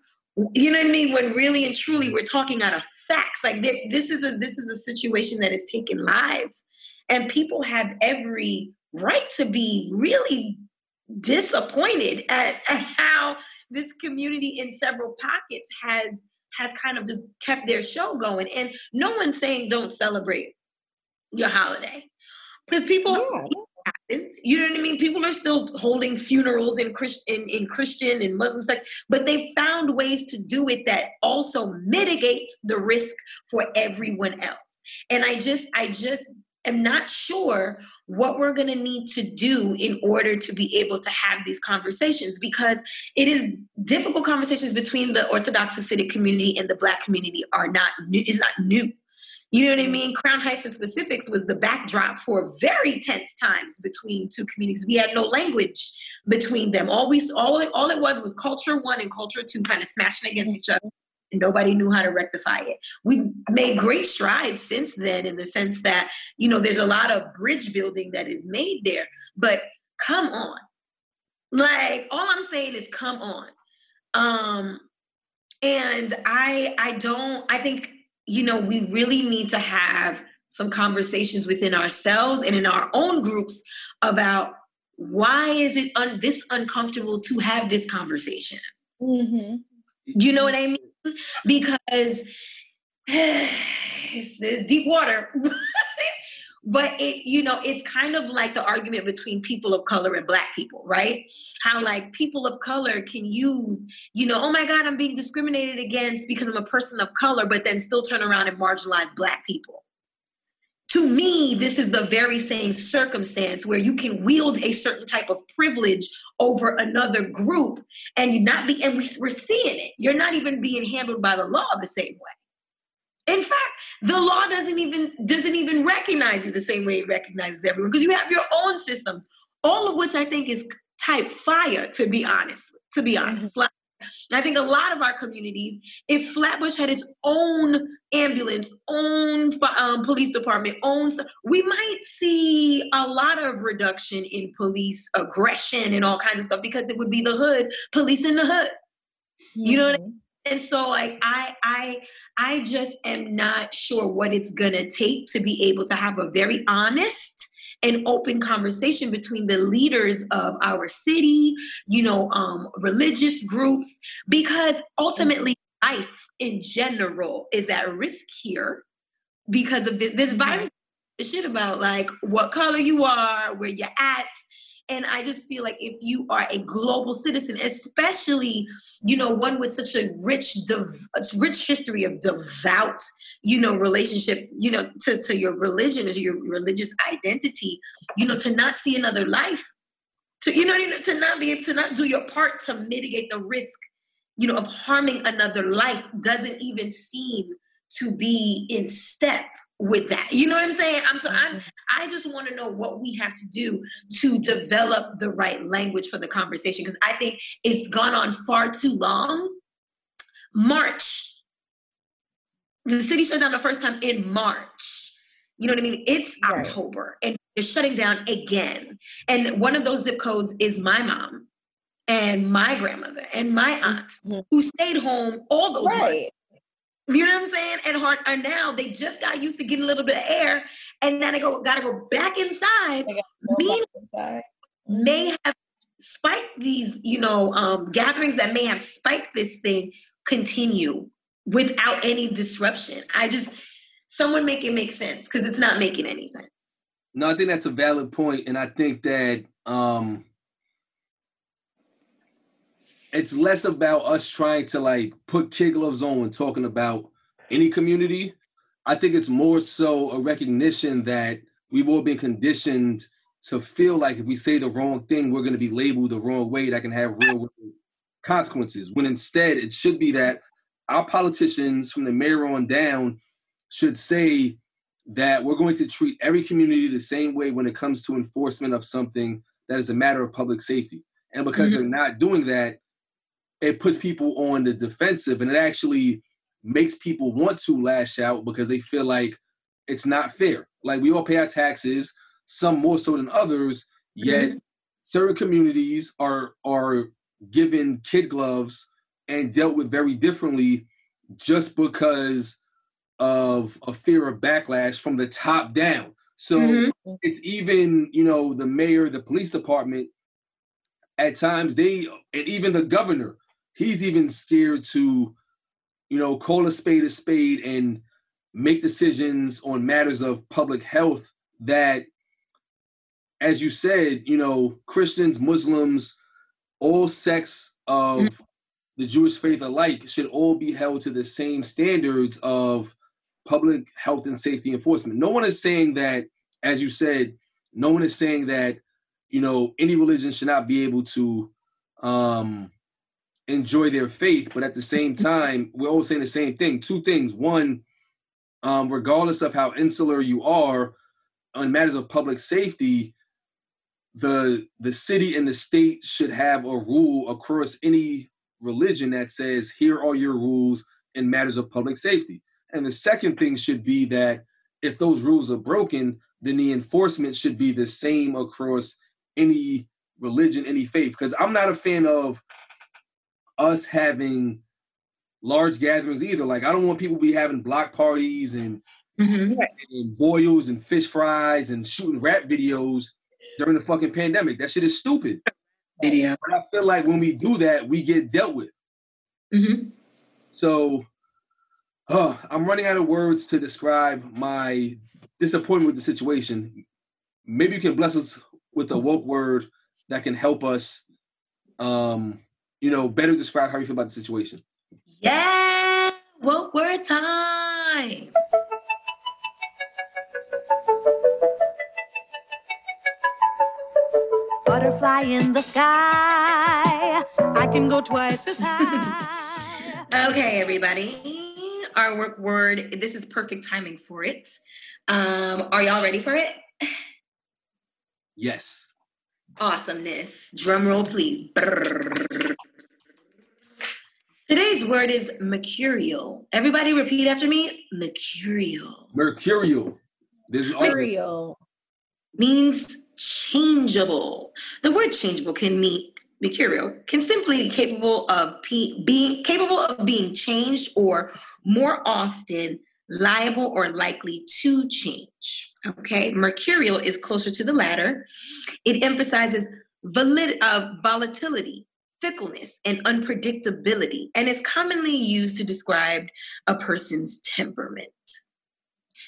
You know what I mean? When really and truly we're talking out of facts. Like this is a this is a situation that has taken lives, and people have every right to be really disappointed at, at how this community in several pockets has has kind of just kept their show going. And no one's saying don't celebrate your holiday because people yeah You know what I mean? People are still holding funerals in Christian in, Christian and Muslim sects, but they found ways to do it that also mitigate the risk for everyone else. And I just I just am not sure what we're going to need to do in order to be able to have these conversations because it is difficult conversations between the orthodox hasidic community and the black community are not new is not new you know what I mean? Crown Heights and specifics was the backdrop for very tense times between two communities. We had no language between them. All we all it, all it was was culture one and culture two kind of smashing against each other. And nobody knew how to rectify it. We made great strides since then in the sense that, you know, there's a lot of bridge building that is made there. But come on. Like all I'm saying is come on. Um and I I don't I think you know, we really need to have some conversations within ourselves and in our own groups about why is it un- this uncomfortable to have this conversation? Mm-hmm. You know what I mean? Because it's, it's deep water. but it you know it's kind of like the argument between people of color and black people right? How like people of color can use you know oh my god i'm being discriminated against because i'm a person of color but then still turn around and marginalize black people. To me this is the very same circumstance where you can wield a certain type of privilege over another group and you not be and we're seeing it. You're not even being handled by the law the same way in fact, the law doesn't even doesn't even recognize you the same way it recognizes everyone because you have your own systems, all of which I think is type fire. To be honest, to be mm-hmm. honest, like, I think a lot of our communities, if Flatbush had its own ambulance, own um, police department, own, we might see a lot of reduction in police aggression and all kinds of stuff because it would be the hood, police in the hood. You know what I mm-hmm. mean? And so like I I I just am not sure what it's gonna take to be able to have a very honest an open conversation between the leaders of our city, you know, um, religious groups, because ultimately life in general is at risk here because of this, this Mm-hmm. virus shit about like what color you are, where you're at. And I just feel like if you are a global citizen, especially, you know, one with such a rich, dev- rich history of devout, you know, relationship, you know, to, to your religion, to your religious identity, you know, to not see another life, to, you know, to not be able to not do your part to mitigate the risk, you know, of harming another life doesn't even seem to be in step with that. You know what I'm saying? I'm so I'm I just want to know what we have to do to develop the right language for the conversation because I think it's gone on far too long. March. The city shut down the first time in March. You know what I mean? It's Right. October and it's shutting down again. And one of those zip codes is my mom and my grandmother and my aunt Mhm. who stayed home all those months. Right. You know what I'm saying? And hard, and now they just got used to getting a little bit of air, and now they go gotta go back inside. They Mean inside. may have spiked these, you know, um, gatherings that may have spiked this thing continue without any disruption. I just someone make it make sense because it's not making any sense. No, I think that's a valid point, and I think that um, it's less about us trying to like put kid gloves on when talking about any community. I think it's more so a recognition that we've all been conditioned to feel like if we say the wrong thing, we're going to be labeled the wrong way that can have real consequences. When instead, it should be that our politicians from the mayor on down should say that we're going to treat every community the same way when it comes to enforcement of something that is a matter of public safety. And because Mhm. they're not doing that, it puts people on the defensive and it actually makes people want to lash out because they feel like it's not fair. Like we all pay our taxes, some more so than others, yet certain communities are are given kid gloves and dealt with very differently just because of a fear of backlash from the top down. So Mhm. it's even, you know, the mayor, the police department, at times they and even the governor, he's even scared to, you know, call a spade a spade and make decisions on matters of public health that as you said, you know, Christians, Muslims, all sects of the Jewish faith alike should all be held to the same standards of public health and safety enforcement. No one is saying that, as you said, no one is saying that, you know, any religion should not be able to um, enjoy their faith, but at the same time, we're all saying the same thing. Two things. One, um, regardless of how insular you are on matters of public safety, the the city and the state should have a rule across any religion that says here are your rules in matters of public safety. And the second thing should be that if those rules are broken, then the enforcement should be the same across any religion, any faith. Because I'm not a fan of us having large gatherings either. Like I don't want people to be having block parties and, Mhm. and boils and fish fries and shooting rap videos during the fucking pandemic. That shit is stupid. Video. But I feel like when we do that, we get dealt with. Mhm. So uh, I'm running out of words to describe my disappointment with the situation. Maybe you can bless us with a woke word that can help us, um, you know, better describe how you feel about the situation. Yeah. Woke word time. Butterfly in the sky. I can go twice as high. Okay, everybody. Our work word. This is perfect timing for it. Um, are y'all ready for it? Yes. Awesomeness. Drum roll, please. Brrr. Today's word is mercurial. Everybody repeat after me. Mercurial Mercurial. There's an article. Means changeable. The word changeable can mean mercurial can simply be capable of pe- being capable of being changed or more often liable or likely to change. Okay, mercurial is closer to the latter. It emphasizes valid, uh, volatility, fickleness, and unpredictability, and is commonly used to describe a person's temperament.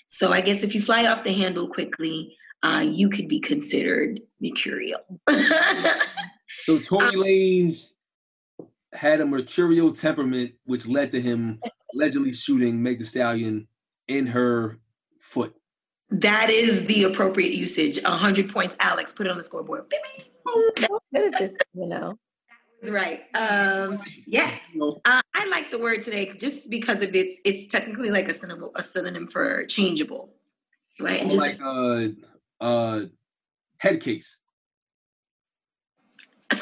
So I guess if you fly off the handle quickly, uh, you could be considered mercurial. So Tory Lanez had a mercurial temperament, which led to him allegedly shooting Meg Thee Stallion in her foot. that is the appropriate usage. 100 points, Alex. Put it on the scoreboard. Bing, bing. Good this, you know. Right. Um, yeah. Uh, I like the word today just because of its it's technically like a synonym, a synonym for changeable, right? And just like uh uh head case.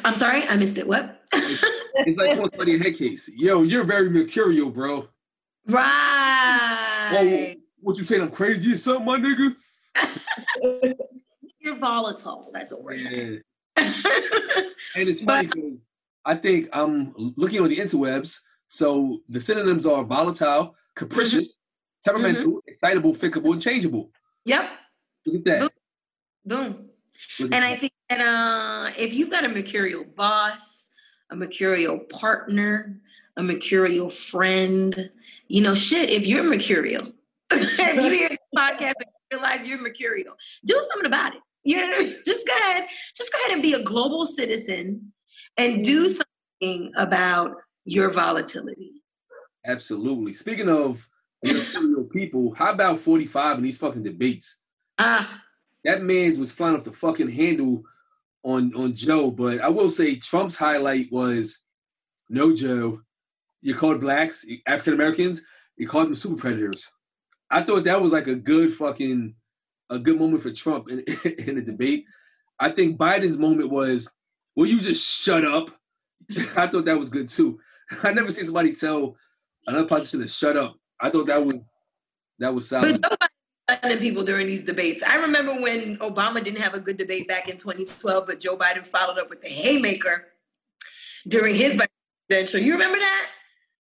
I'm sorry, I missed it. What? It's like calling somebody a head case. Yo, you're very mercurial, bro. right. Oh, what you saying? I'm crazy or something, my nigga? You're volatile. That's what we're saying. Yeah. And it's funny because I think I'm looking on the interwebs. So the synonyms are volatile, capricious, temperamental, excitable, fickable, and changeable. yep. Look at that. Boom. At And I think that uh, if you've got a mercurial boss, a mercurial partner, a mercurial friend, you know, shit, if you're mercurial, if you hear this podcast and realize you're mercurial, do something about it. You know what I mean? Just go ahead, just go ahead and be a global citizen and do something about your volatility. Absolutely. Speaking of people, how about 45 in these fucking debates? Ah, That man's was flying off the fucking handle on on Joe, but I will say Trump's highlight was no Joe. You called blacks, African Americans, you called them super predators. I thought that was like a good fucking a good moment for Trump in, in the debate. I think Biden's moment was, will you just shut up? I thought that was good too. I never seen somebody tell another politician to shut up. I thought that was that was solid. But Joe Biden threatening people during these debates. I remember when Obama didn't have a good debate back in 2012, but Joe Biden followed up with the haymaker during his presidential. You remember that?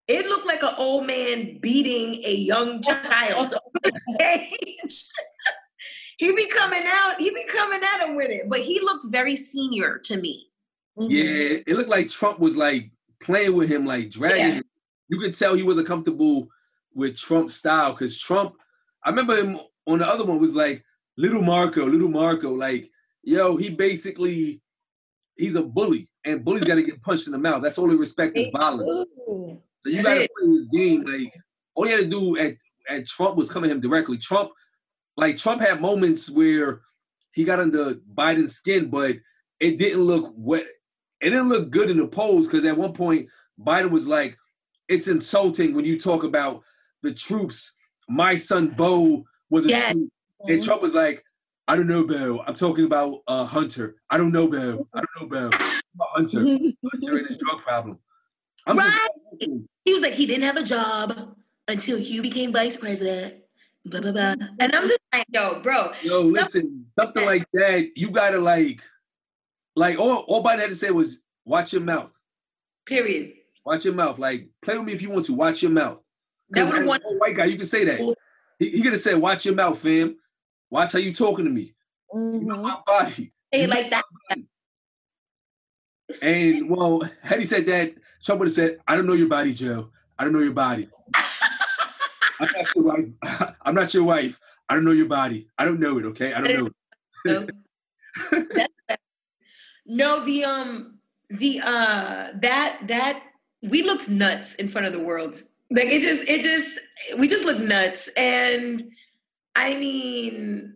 It looked like an old man beating a young child on the stage. he be coming out, he be coming at him with it, but he looked very senior to me. Mhm. Yeah, it looked like Trump was like playing with him, like dragging. Yeah. him. You could tell he wasn't comfortable with Trump's style because Trump. I remember him on the other one was like little Marco, little Marco. Like, yo, he basically he's a bully, and bullies got to get punched in the mouth. That's all he respect is violence. Ooh. So you got to play his game. Like, all you had to do at at Trump was come at him directly. Trump, like Trump had moments where he got under Biden's skin, but it didn't look wet. It didn't look good in the polls because at one point Biden was like, "It's insulting when you talk about the troops. My son Bo was a Yes. troop," and Trump was like, "I don't know, Bo. I'm talking about uh, Hunter. I don't know, Bo. I don't know, Bo. Hunter. Hunter and his drug problem." I'm just- Right. He was like, he didn't have a job until you became vice president. Blah blah blah. And I'm just like, yo, bro, Yo, listen, something like that, you gotta like, like all, all Biden had to say was, watch your mouth. period. Watch your mouth. Like, play with me if you want to. Watch your mouth. That would have as won. a white guy, you can say that. He, he could have said, watch your mouth, fam. Watch how you talking to me. You know Mhm. my body. It like that. And well, had he said that, Trump would have said, I don't know your body, Joe. I don't know your body. I'm not your wife. I'm not your wife. I don't know your body. I don't know it, okay? I don't know it. That's- no, the um the uh that that we looked nuts in front of the world. Like it just it just we just looked nuts. And I mean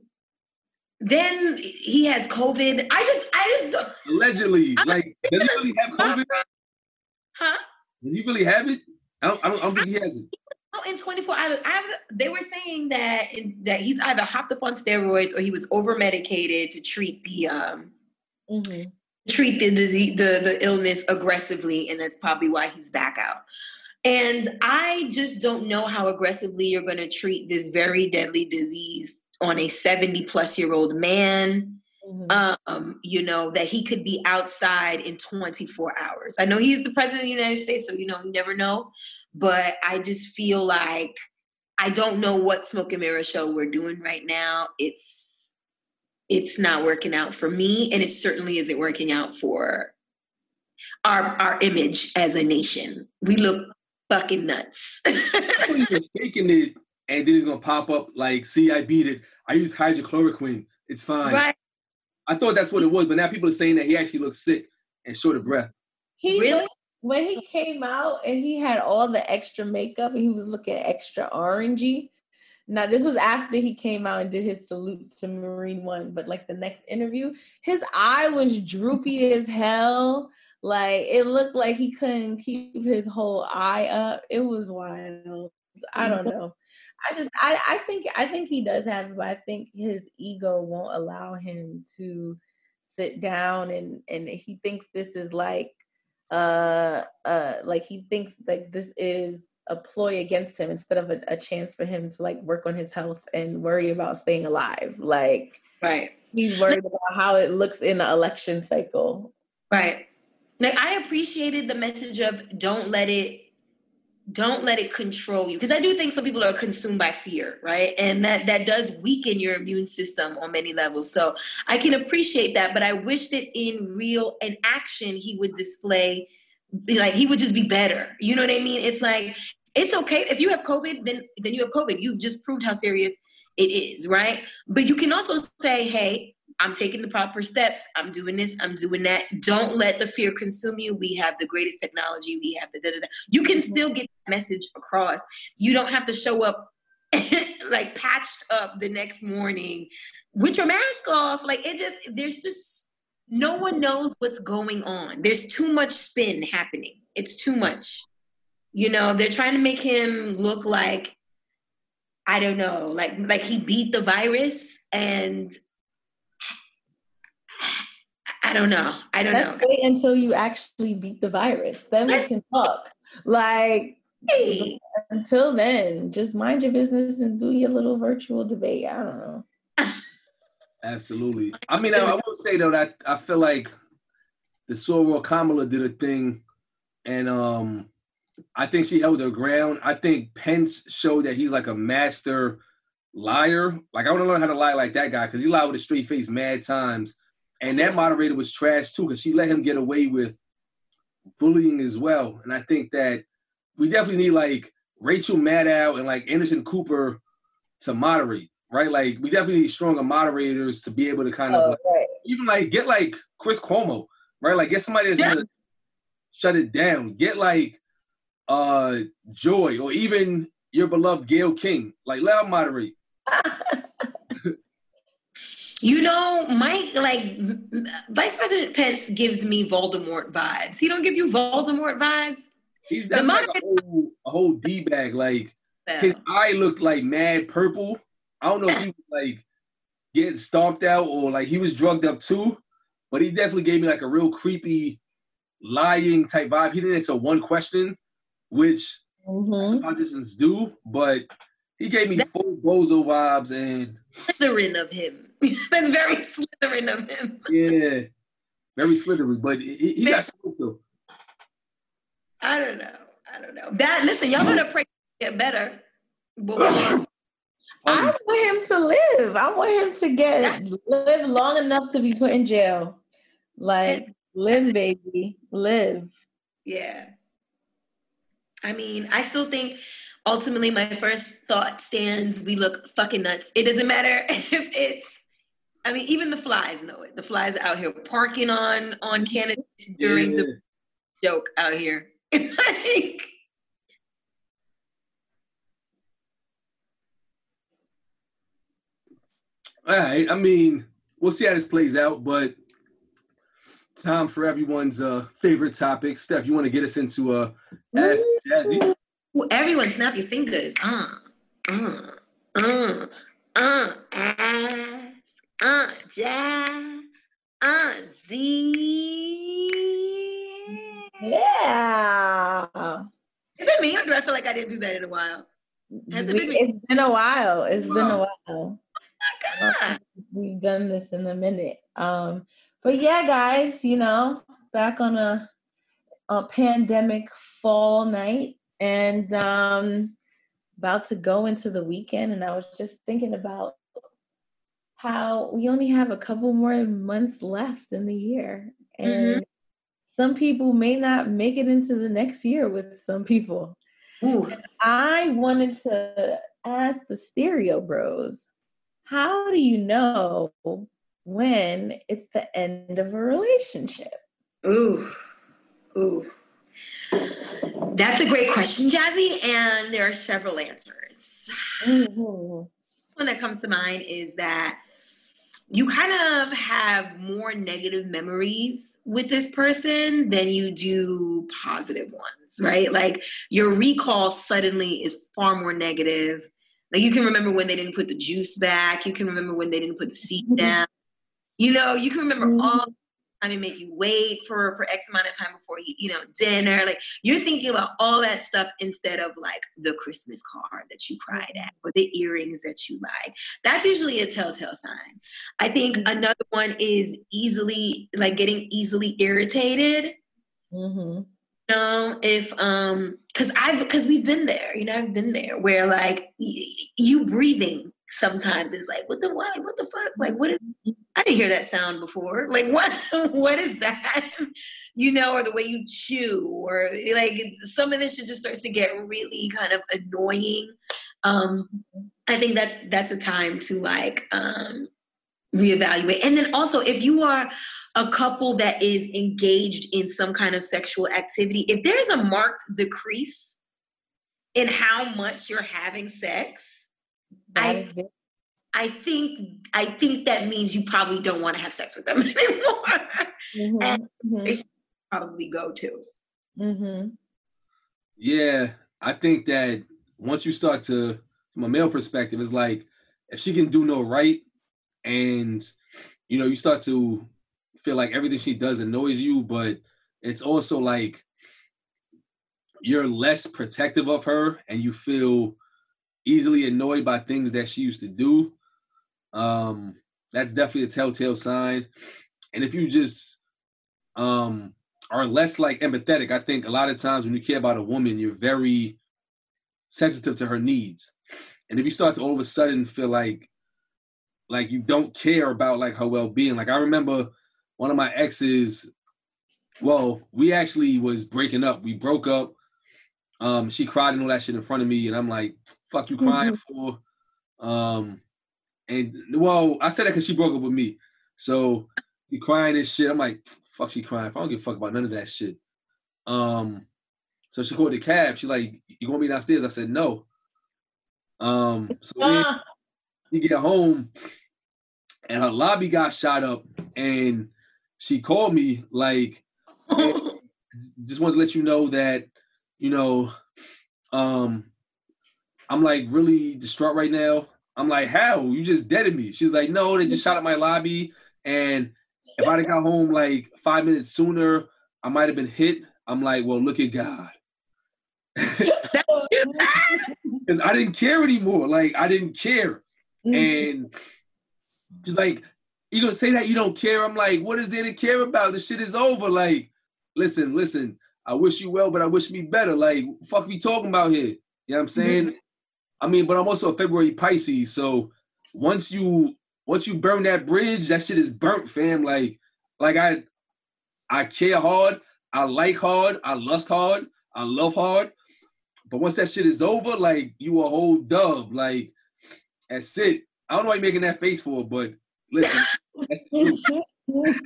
then he has COVID. I just I just Allegedly. I'm Like, does he really have COVID? huh? Does he really have it? I don't, I don't, I don't think he has it. Oh, in 24 hours, I, they were saying that that he's either hopped up on steroids or he was over medicated to treat the um Mhm. Treat the disease the the illness aggressively, and that's probably why he's back out. And I just don't know how aggressively you're going to treat this very deadly disease on a 70 plus year old man. Mhm. Um, you know that he could be outside in 24 hours. I know he's the president of the United States, so you know you never know. But I just feel like I don't know what smoke and mirror show we're doing right now. It's it's not working out for me, and it certainly isn't working out for our our image as a nation. We look fucking nuts. he was faking it, and then it's gonna pop up like, "See, I beat it. I use hydrochloroquine. It's fine." right? I thought that's what it was, but now people are saying that he actually looks sick and short of breath. He Really? when he came out and he had all the extra makeup and he was looking extra orangey. Now this was after he came out and did his salute to Marine One, but like the next interview, his eye was droopy as hell. Like it looked like he couldn't keep his whole eye up. It was wild. I don't know. I just I, I think I think he does have it, but I think his ego won't allow him to sit down and and he thinks this is like uh uh like he thinks like this is a ploy against him instead of a, a chance for him to like work on his health and worry about staying alive like Right. he's worried about how it looks in the election cycle Right. Like I appreciated the message of don't let it don't let it control you because I do think some people are consumed by fear, right? And that that does weaken your immune system on many levels. So I can appreciate that, but I wish that in real in action he would display like he would just be better. You know what I mean? It's like it's okay if you have COVID, then then you have COVID. You've just proved how serious it is, right? But you can also say, hey, I'm taking the proper steps. I'm doing this. I'm doing that. Don't let the fear consume you. We have the greatest technology. We have the da da da. You can mm-hmm. still get the message across. You don't have to show up like patched up the next morning with your mask off. Like it just, there's just, no one knows what's going on. There's too much spin happening. It's too much. You know, they're trying to make him look like, I don't know, like like he beat the virus and I don't know. I don't let's know. wait until you actually beat the virus then we Let's- can talk like Hey, until then just mind your business and do your little virtual debate i don't know Absolutely. I mean, I, I will say though that I feel like the Soror Kamala did a thing, and um, I think she held her ground. I think Pence showed that he's like a master liar. Like I want to learn how to lie like that guy because he lied with a straight face mad times, and that moderator was trash too because she let him get away with bullying as well. And I think that we definitely need like Rachel Maddow and like Anderson Cooper to moderate, right? Like we definitely need stronger moderators to be able to kind of Oh, like, right. even like get like Chris Cuomo, right? Like get somebody that's Yeah. gonna shut it down. Get like uh Joy or even your beloved Gayle King. Like let her moderate. you know, Mike, like Vice President Pence gives me Voldemort vibes. He don't give you Voldemort vibes. He's The like a whole a whole D bag. Like his eye looked like mad purple. I don't know if he was like getting stomped out or like he was drugged up too, but he definitely gave me like a real creepy lying type vibe. He didn't answer one question, which Mhm. politicians do, but he gave me full bozo vibes and Slytherin of him. That's very Slytherin of him. yeah, very slithery. But he, he got smoked though. I don't know. I don't know. That listen, y'all gonna pray get better. before- I want him to live. I want him to get live long enough to be put in jail. Like live, baby, live. yeah. I mean, I still think ultimately my first thought stands we look fucking nuts. It doesn't matter if it's I mean, even the flies know it. The flies are out here parking on on candidates during yeah. the joke out here. like, All right. I mean, we'll see how this plays out, but time for everyone's uh favorite topic. Steph, you want to get us into uh Ask Jazzy? Ooh, everyone snap your fingers. Uh, uh, uh, uh, ask, uh, jazz, uh, Z. Yeah. Is it me or do I feel like I didn't do that in a while? Has it been me? it's been a while. It's been a while. My God. We've done this in a minute. Um, but yeah, guys, you know, back on a a pandemic fall night, and um, about to go into the weekend and I was just thinking about how we only have a couple more months left in the year. And Mhm. some people may not make it into the next year with some people. Ooh. I wanted to ask the stereo bros, how do you know when it's the end of a relationship? Ooh, ooh. That's a great question, Jazzy, and there are several answers. Mhm. One that comes to mind is that you kind of have more negative memories with this person than you do positive ones, right? Like your recall suddenly is far more negative. Like you can remember when they didn't put the juice back, you can remember when they didn't put the seat down. You know, you can remember all time and make you wait for for X amount of time before you, you know, dinner. Like you're thinking about all that stuff instead of like the Christmas card that you cried at or the earrings that you like. That's usually a telltale sign. I think Mhm. another one is easily like getting easily irritated. Mhm. Know, if um, because I've because we've been there. You know, I've been there where like you breathing sometimes is like what the what what the fuck like what is I didn't hear that sound before. Like what what is that? You know, or the way you chew, or like some of this shit just starts to get really kind of annoying. Um, I think that's that's a time to like um reevaluate. And then also if you are a couple that is engaged in some kind of sexual activity, if there's a marked decrease in how much you're having sex, That I- I think I think that means you probably don't want to have sex with them anymore. Mhm. They Mhm. should probably go to. Mhm. Yeah, I think that once you start to, from a male perspective, it's like if she can do no right, and you know you start to feel like everything she does annoys you, but it's also like you're less protective of her, and you feel easily annoyed by things that she used to do. Um, that's definitely a telltale sign. And if you just um are less like empathetic. I think a lot of times when you care about a woman, you're very sensitive to her needs. And if you start to all of a sudden feel like like you don't care about like her well-being. Like I remember one of my exes, well, we actually was breaking up. We broke up. Um, she cried and all that shit in front of me, and I'm like, fuck you crying for? Um, and well, I said that because she broke up with me. So you crying and shit. I'm like, fuck she crying. I don't give a fuck about none of that shit. Um, so she called the cab. She like, you gonna be downstairs? I said no. Um, so then Ah, you get home and her lobby got shot up and she called me like just wanted to let you know that you know um i'm like really distraught right now. I'm like how? You just deaded me. She's like no they just shot at my lobby and if i'd have got home like five minutes sooner i might have been hit. I'm like well look at god. Because i didn't care anymore. Like i didn't care. Mhm. and she's like, You gonna say that you don't care? I'm like, what is there to care about? The shit is over. Like, listen, listen, I wish you well, but I wish me better. Like, fuck we talking about here. You know what I'm mm-hmm. saying? I mean, but I'm also a February Pisces, so once you once you burn that bridge, that shit is burnt, fam. Like, like I I care hard, I like hard, I lust hard, I love hard. But once that shit is over, like you a whole dub. Like that's it. I don't know why you're making that face for, but listen, that's the truth.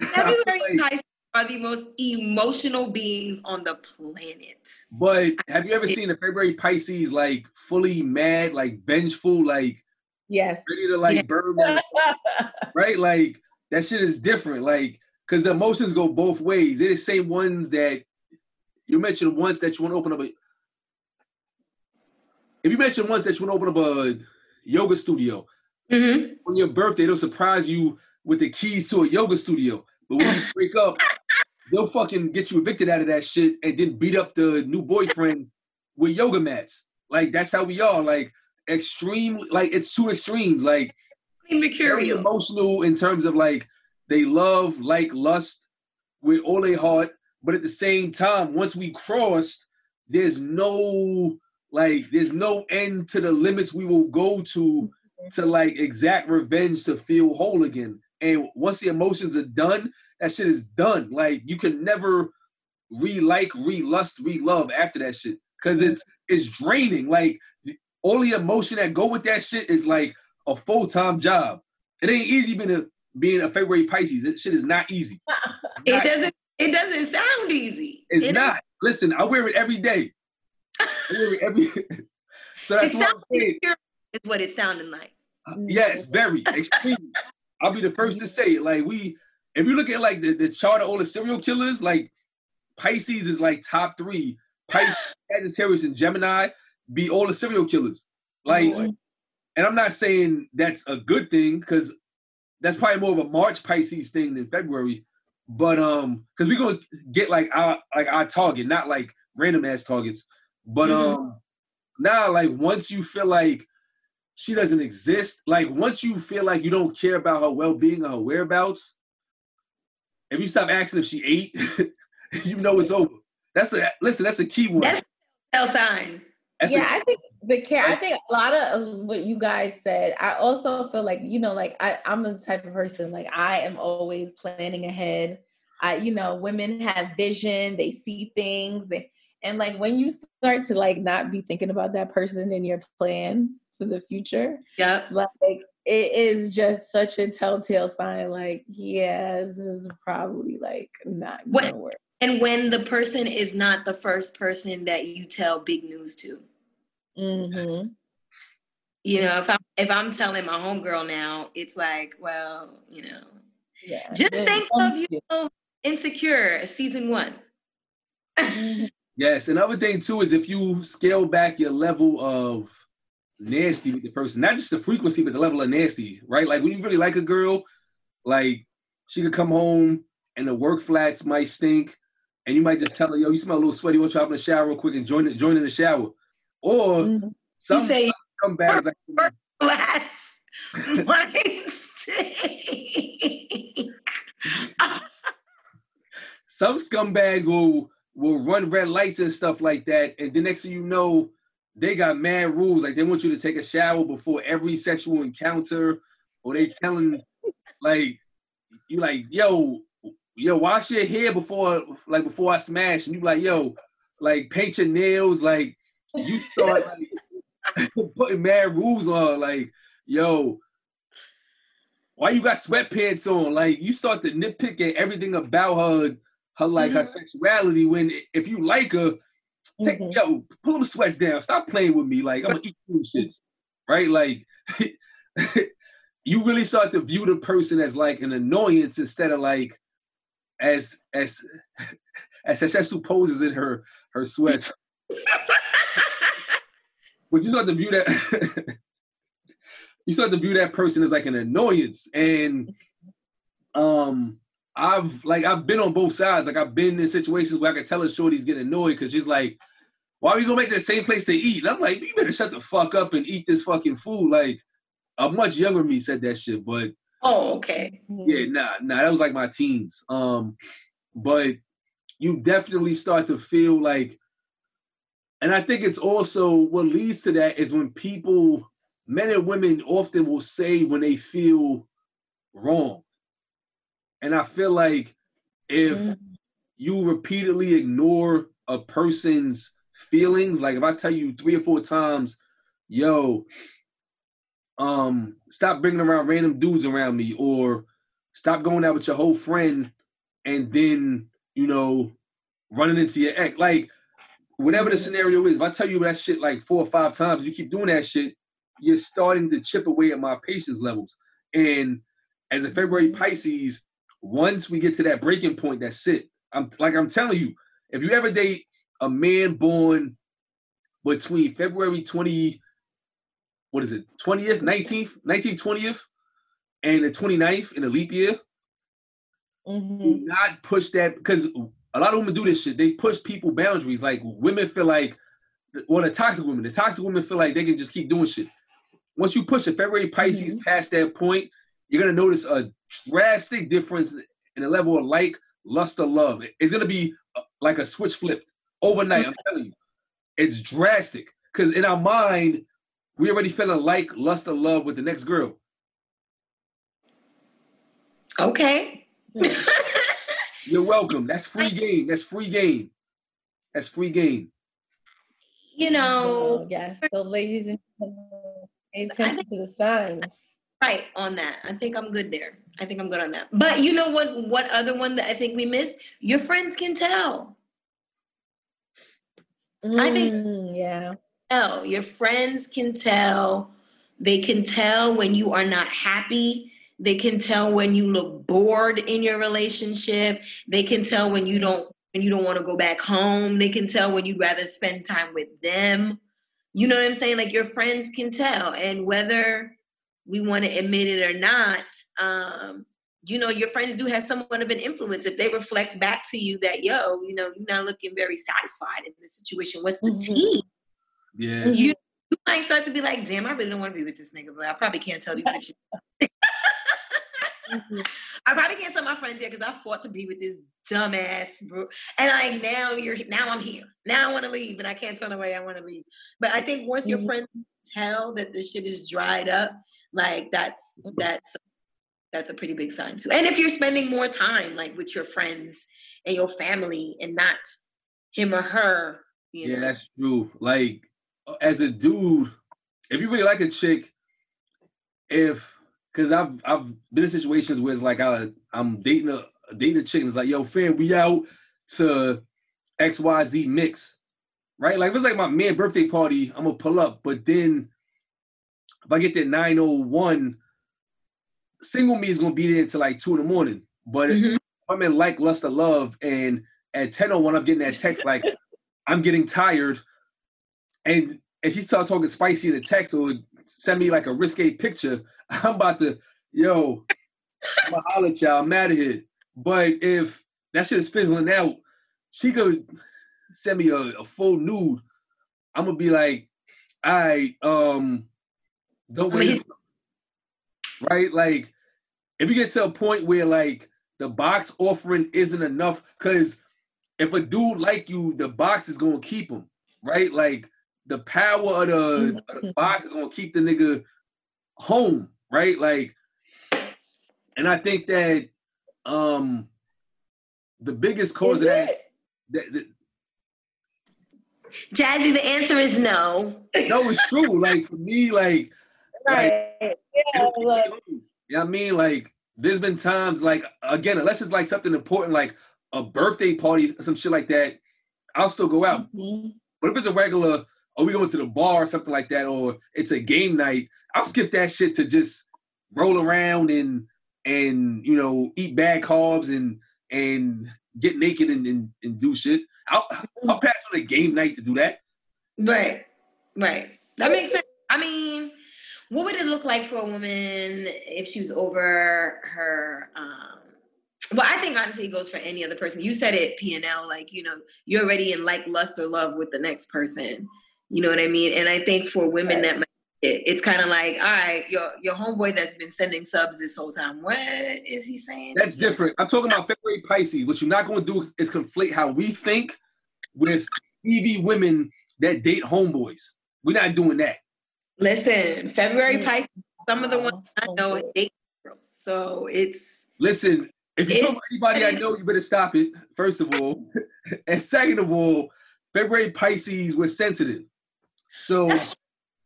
February Like, Pisces are the most emotional beings on the planet. but have you ever seen a February Pisces like fully mad, like vengeful, like yes. ready to like Yeah. burn that, right? Like that shit is different. Like, cause the emotions go both ways. They're the same ones that you mentioned once that you want to open up a if you mentioned once that you want to open up a yoga studio, Mm-hmm. on your birthday, they'll surprise you with the keys to a yoga studio. But when you break up, they'll fucking get you evicted out of that shit and then beat up the new boyfriend with yoga mats. Like that's how we are. Like extreme, like it's two extremes. Like very Mercurial. emotional in terms of like they love, like lust with all their heart, but at the same time, once we crossed, there's no Like there's no end to the limits we will go to to like exact revenge to feel whole again. And once the emotions are done, that shit is done. Like you can never re-like, re-lust, re-love after that shit. Cause it's it's draining. Like all the emotion that go with that shit is like a full-time job. It ain't easy being a being a February Pisces. That shit is not easy. It Not- doesn't. It doesn't sound easy. It's It- not. Listen, I wear it every day. I wear it every. so It that's what I'm saying. Is what it's sounding like. Yes, very extreme. I'll be the first to say it. Like we, if you look at like the, the chart of all the serial killers, like Pisces is like top three. Pisces, Sagittarius, and Gemini be all the serial killers. Like, Mhm. and I'm not saying that's a good thing because that's probably more of a March Pisces thing than February. But um, because we're gonna get like our like our target, not like random ass targets. But Mhm. um, now like once you feel like she doesn't exist, like once you feel like you don't care about her well being or her whereabouts, if you stop asking if she ate, you know it's over. That's a listen. That's a key one. That's tell sign. That's yeah, a, I think the care. I think a lot of what you guys said. I also feel like you know, like I, I'm the type of person like I am always planning ahead. I, you know, women have vision. They see things. They and like when you start to like not be thinking about that person in your plans for the future, yeah, like it is just such a telltale sign. Like, yeah, this is probably like not gonna work. And when the person is not the first person that you tell big news to. hmm You know, if I'm if I'm telling my homegirl now, it's like, well, you know, Yeah. just think of you know, insecure season one. Mhm. Yes, another thing too is if you scale back your level of nasty with the person, not just the frequency, but the level of nasty, right? Like when you really like a girl, like she could come home and the work flats might stink, and you might just tell her, "Yo, you smell a little sweaty. Want to hop in the shower real quick and join join in the shower?" Or Mhm. some you say come back like, flats might stink. some scumbags will will run red lights and stuff like that, and the next thing you know, they got mad rules. Like they want you to take a shower before every sexual encounter, or they telling like you like, yo, yo, wash your hair before like before I smash, and you like, yo, like paint your nails, like you start like putting mad rules on, like, yo. Why you got sweatpants on? Like you start to nitpick at everything about her, her like her Mhm. sexuality. When if you like her, take Mhm. yo, pull them sweats down. Stop playing with me. Like I'm gonna eat you shits, right? Like you really start to view the person as like an annoyance instead of like as as as successful poses in her her sweats. but you start to view that you start to view that person as like an annoyance and um i've like i've been on both sides like i've been in situations where i can tell a shorty's getting annoyed because she's like why are we gonna make the same place to eat and i'm like you better shut the fuck up and eat this fucking food like a much younger me said that shit but oh, okay. yeah, nah, nah, that was like my teens. Um, but you definitely start to feel like, and I think it's also what leads to that is when people, men and women, often will say when they feel wrong, and I feel like if Mhm. you repeatedly ignore a person's feelings, like if I tell you three or four times, yo, um, stop bringing around random dudes around me, or stop going out with your whole friend, and then you know running into your ex. Like whatever the scenario is, if I tell you that shit like four or five times, you keep doing that shit, you're starting to chip away at my patience levels. And as a February Pisces, once we get to that breaking point, that's it. I'm like I'm telling you, if you ever date a man born between February 20, what is it, 20th, 19th, 19th, 20th, and the 29th in a leap year, Mhm. do not push that because a lot of women do this shit. They push people boundaries. Like women feel like, well, the toxic women, the toxic women feel like they can just keep doing shit. Once you push a February Pisces past that point, you're gonna notice a drastic difference in the level of like, lust, or love. It's gonna be uh, like a switch flipped overnight. I'm telling you, it's drastic. because in our mind, we already feeling like lust or love with the next girl. Okay. You're welcome. That's free game. That's free game. That's free game. you know, Oh, yes. So, ladies and gentlemen, pay attention to the signs. Right on that. I think I'm good there. I think I'm good on that. But you know what? What other one that I think we missed? Your friends can tell. I think- Mm, yeah. Oh, Your friends can tell. They can tell when you are not happy. They can tell when you look bored in your relationship. They can tell when you don't when you don't want to go back home. They can tell when you'd rather spend time with them. You know what I'm saying? Like your friends can tell. And whether we want to admit it or not, um, you know, your friends do have somewhat of an influence. If they reflect back to you that, yo, you know, you're not looking very satisfied in this situation. What's the Mhm. tea? Yeah. you, you might start to be like, damn, I really don't want to be with this nigga, but I probably can't tell these bitches. Mhm. I probably can't tell my friends yet because I fought to be with this dumbass bro. And like now you're now I'm here. Now I want to leave, and I can't tell nobody I want to leave. But I think once your Mhm. friends tell that the shit is dried up, like that's mm-hmm. that's that's a pretty big sign too. And if you're spending more time like with your friends and your family and not him or her, you Yeah, know. that's true. Like, uh, as a dude, if you really like a chick, if because I've I've been in situations where it's like I I'm dating a dating a chick and it's like, yo, fam, we out to XYZ mix. Right? Like if it's like my man birthday party, I'm gonna pull up. But then if I get there 901, single me is gonna be there until like two in the morning. But Mhm. if I'm in like lust of love and at 1001 I'm getting that text like I'm getting tired and and she start talking spicy in the text or send me like a risque picture, I'm about to, yo, I'm gonna holler at y'all, I'm out of here. But if that shit is fizzling out, she could send me a, a full nude. I'm gonna be like, all right, um, don't wait. hit- Right? Like, if you get to a point where like the box offering isn't enough, because if a dude like you, the box is gonna keep him, right? Like the power of the, of the box is gonna keep the nigga home, right? Like, and I think that um the biggest cause Is of that, that, that Jazzy, the answer is no. no, it's true. Like for me, like Right. Yeah. it'll keep me Look. home. You know I mean? Like there's been times like again, unless it's like something important like a birthday party, some shit like that, I'll still go out. Mhm. But if it's a regular, are we going to the bar or something like that, or it's a game night, I'll skip that shit to just roll around and and you know eat bad carbs and and get naked and, and, and do shit. I'll I'll pass on a game night to do that. Right, right. That makes sense. I mean, what would it look like for a woman if she was over her? Um, well, I think honestly, it goes for any other person. You said it, P and L. Like you know, you're already in like lust or love with the next person. You know what I mean? And I think for women that might, it, it's kind of like, all right, your your homeboy that's been sending subs this whole time. What is he saying? That's different. I'm talking about February Pisces. What you're not going to do is, is conflate how we think with Stevie women that date homeboys. We're not doing that. Listen, February Mm. Pisces. Some of the ones I Oh, know boy. date girls, so it's Listen, if you talk It's- to anybody I know, you better stop it, first of all. and second of all, February Pisces, we're sensitive. So That's-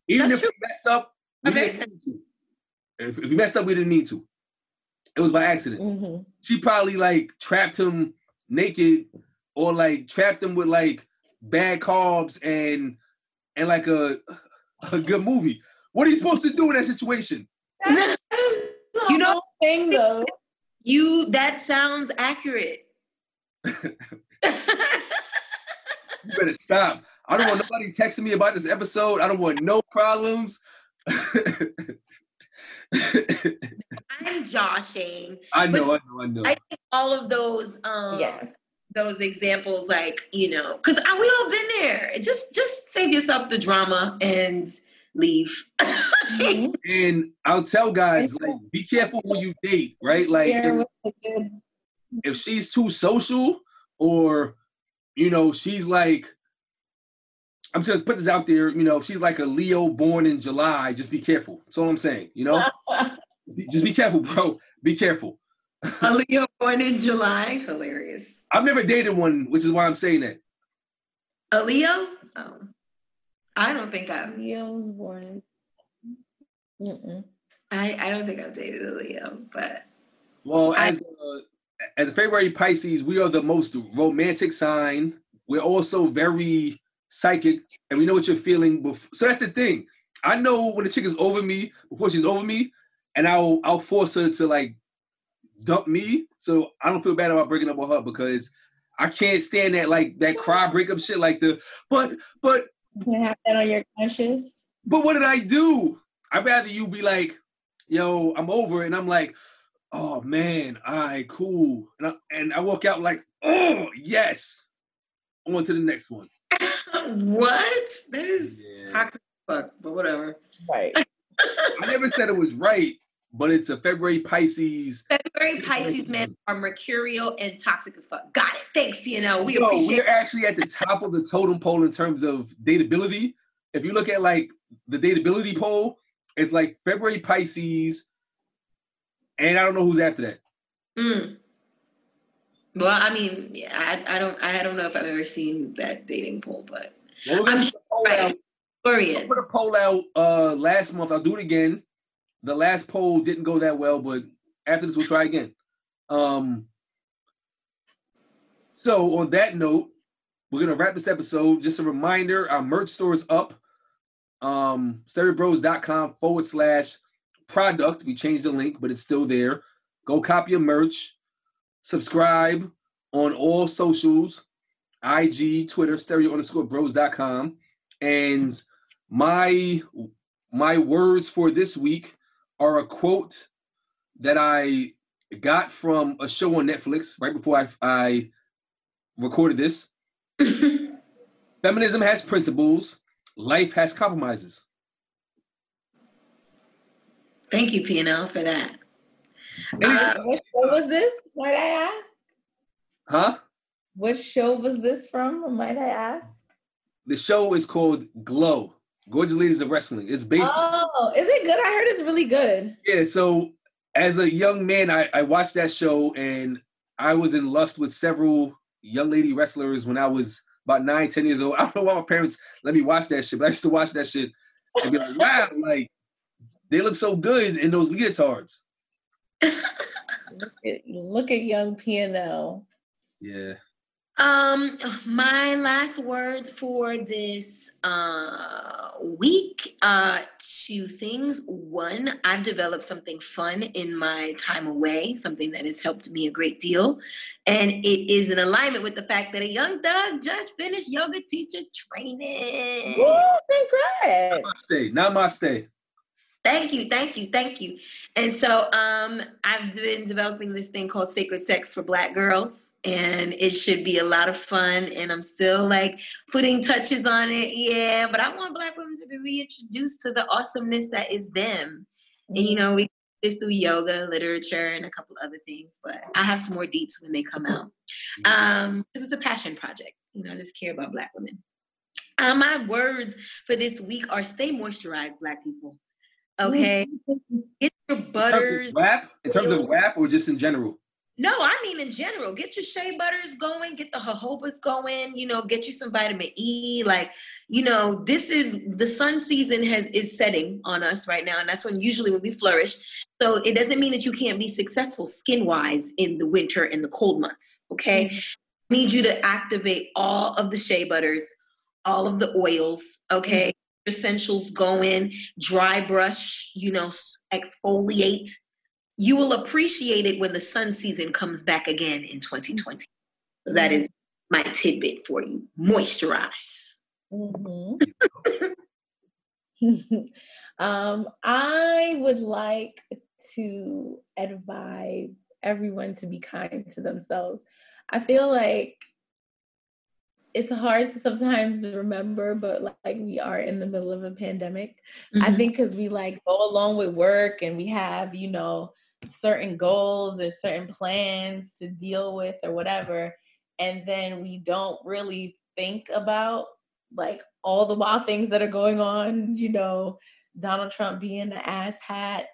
even that's if we mess up, we didn't mean to. If, if we messed up, we didn't mean to. It was by accident. Mhm. She probably like trapped him naked or like trapped him with like bad carbs and and like a a good movie. What are you supposed to do in that situation? That is the You know- whole thing though. You that sounds accurate. You better stop. I don't want nobody texting me about this episode. I don't want no problems. I'm joshing. I know, But- I know, I know. I think all of those um Yes. those examples, like, you know, because we all been there. Just just save yourself the drama and leave. Mhm. and I'll tell guys, like, be careful who you date, right? Like, if, with the good. if she's too social, or you know, she's like, I'm just gonna put this out there. You know, if she's like a Leo born in July, just be careful. That's all I'm saying. You know, just be careful, bro. Be careful. A Leo born in July. Hilarious. I've never dated one, which is why I'm saying that. A Leo? Oh. I don't think I've Leo was born. Mm-mm. I, I don't think I've dated a Leo, but Well, I- as uh, a, as February Pisces, we are the most romantic sign. We're also very psychic, and we know what you're feeling. Before. So that's the thing. I know when the chick is over me before she's over me, and I'll I'll force her to like dump me. So I don't feel bad about breaking up with her because I can't stand that like that cry breakup shit. Like the but but You can have that on your conscience. but what did I do? I'd rather you be like, yo, I'm over, it," and I'm like, oh man, all right, cool. And I, and I walk out like, oh yes. On to the next one. What? That is Yeah. toxic as fuck, but whatever. Right. I never said it was right, but it's a February Pisces. February Pisces men are mercurial and toxic as fuck. Got it. Thanks, PNL. We No, appreciate we're actually at the top of the totem pole in terms of dateability. If you look at like the dateability poll, it's like February Pisces, and I don't know who's after that. Mm. Well, I mean, I, I don't I don't know if I've ever seen that dating poll, but Well, I'm poll right. I put a poll out uh last month. I'll do it again. The last poll didn't go that well, but after this we'll try again. Um so on that note, we're gonna wrap this episode. Just a reminder, our merch store is up. Um stereobros.com forward slash product. We changed the link, but it's still there. Go copy your merch, subscribe on all socials, IG, Twitter, stereo underscore bros.com. And my my words for this week are a quote that I got from a show on Netflix right before I, I recorded this. Feminism has principles. Life has compromises. Thank you, PNL, for that. Uh, what show was this? Might I ask? Huh? What show was this from? Might I ask? The show is called Glow. Gorgeous Ladies of Wrestling. It's based Oh, is it good? I heard it's really good. Yeah, so as a young man, I, I watched that show and I was in lust with several young lady wrestlers when I was about nine, ten years old. I don't know why my parents let me watch that shit, but I used to watch that shit and be like, wow, like they look so good in those leotards. Look at, look at young PNL. Yeah. Um, my last words for this uh week, uh two things. One, I've developed something fun in my time away, something that has helped me a great deal. And it is in alignment with the fact that a young thug just finished yoga teacher training. Woo, congrats. Namaste. Namaste. Thank you, thank you, thank you. And so um I've been developing this thing called Sacred Sex for Black Girls, and it should be a lot of fun. And I'm still like putting touches on it, yeah. But I want Black women to be reintroduced to the awesomeness that is them. And you know, we do this through yoga, literature, and a couple other things. But I have some more deets when they come out. Um, 'cause it's a passion project. You know, I just care about Black women. Uh, my words for this week are stay moisturized, Black people. Okay. Get your In terms butters. of rap, in terms of rap or just in general? No, I mean in general. Get your shea butters going, get the jojobas going, you know, get you some vitamin E. Like, you know, this is the sun season has is setting on us right now. And that's when usually when we flourish. So it doesn't mean that you can't be successful skin-wise in the winter and the cold months. Okay. I need you to activate all of the shea butters, all of the oils, okay? Essentials go in, dry brush, you know, exfoliate. You will appreciate it when the sun season comes back again in 2020. So that is my tidbit for you. Moisturize. Mhm. um, I would like to advise everyone to be kind to themselves. I feel like it's hard to sometimes remember, but like we are in the middle of a pandemic. I Mhm. think because we like go along with work and we have, you know, certain goals or certain plans to deal with or whatever. And then we don't really think about like all the wild things that are going on, you know, Donald Trump being the ass hat,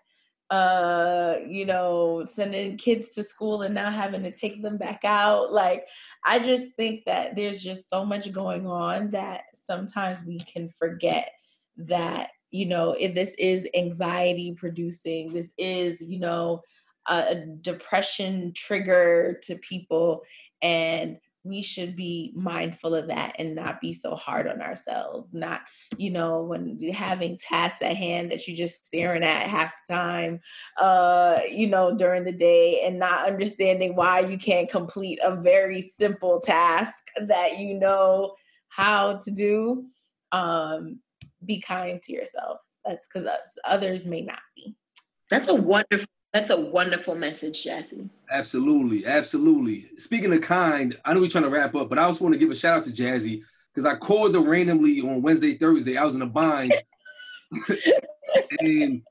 uh, you know, sending kids to school and now having to take them back out. Like, I just think that there's just so much going on that sometimes we can forget that, you know, if this is anxiety producing, this is, you know, a depression trigger to people. And we should be mindful of that and not be so hard on ourselves. Not, you know, when having tasks at hand that you're just staring at half the time, uh, you know, during the day and not understanding why you can't complete a very simple task that you know how to do. Um, be kind to yourself. That's because others may not be. That's a wonderful that's a wonderful message, Jesse. Absolutely, absolutely. Speaking of kind, I know we're trying to wrap up, but I also want to give a shout out to Jazzy because I called her randomly on Wednesday, Thursday. I was in a bind, and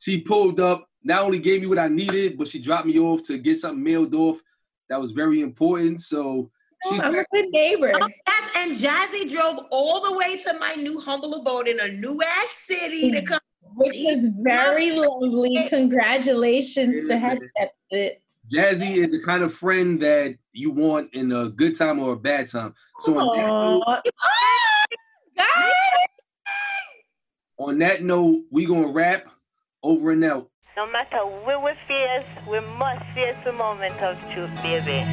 she pulled up. Not only gave me what I needed, but she dropped me off to get something mailed off. That was very important. So oh, she's I'm a good neighbor. Oh, yes, and Jazzy drove all the way to my new humble abode in a new ass city to mm. come which is very lovely. Congratulations to have it. Jazzy is the kind of friend that you want in a good time or a bad time. So on that, note, on that note, we gonna wrap over and out. No matter where we face, we must face the moment of truth, baby.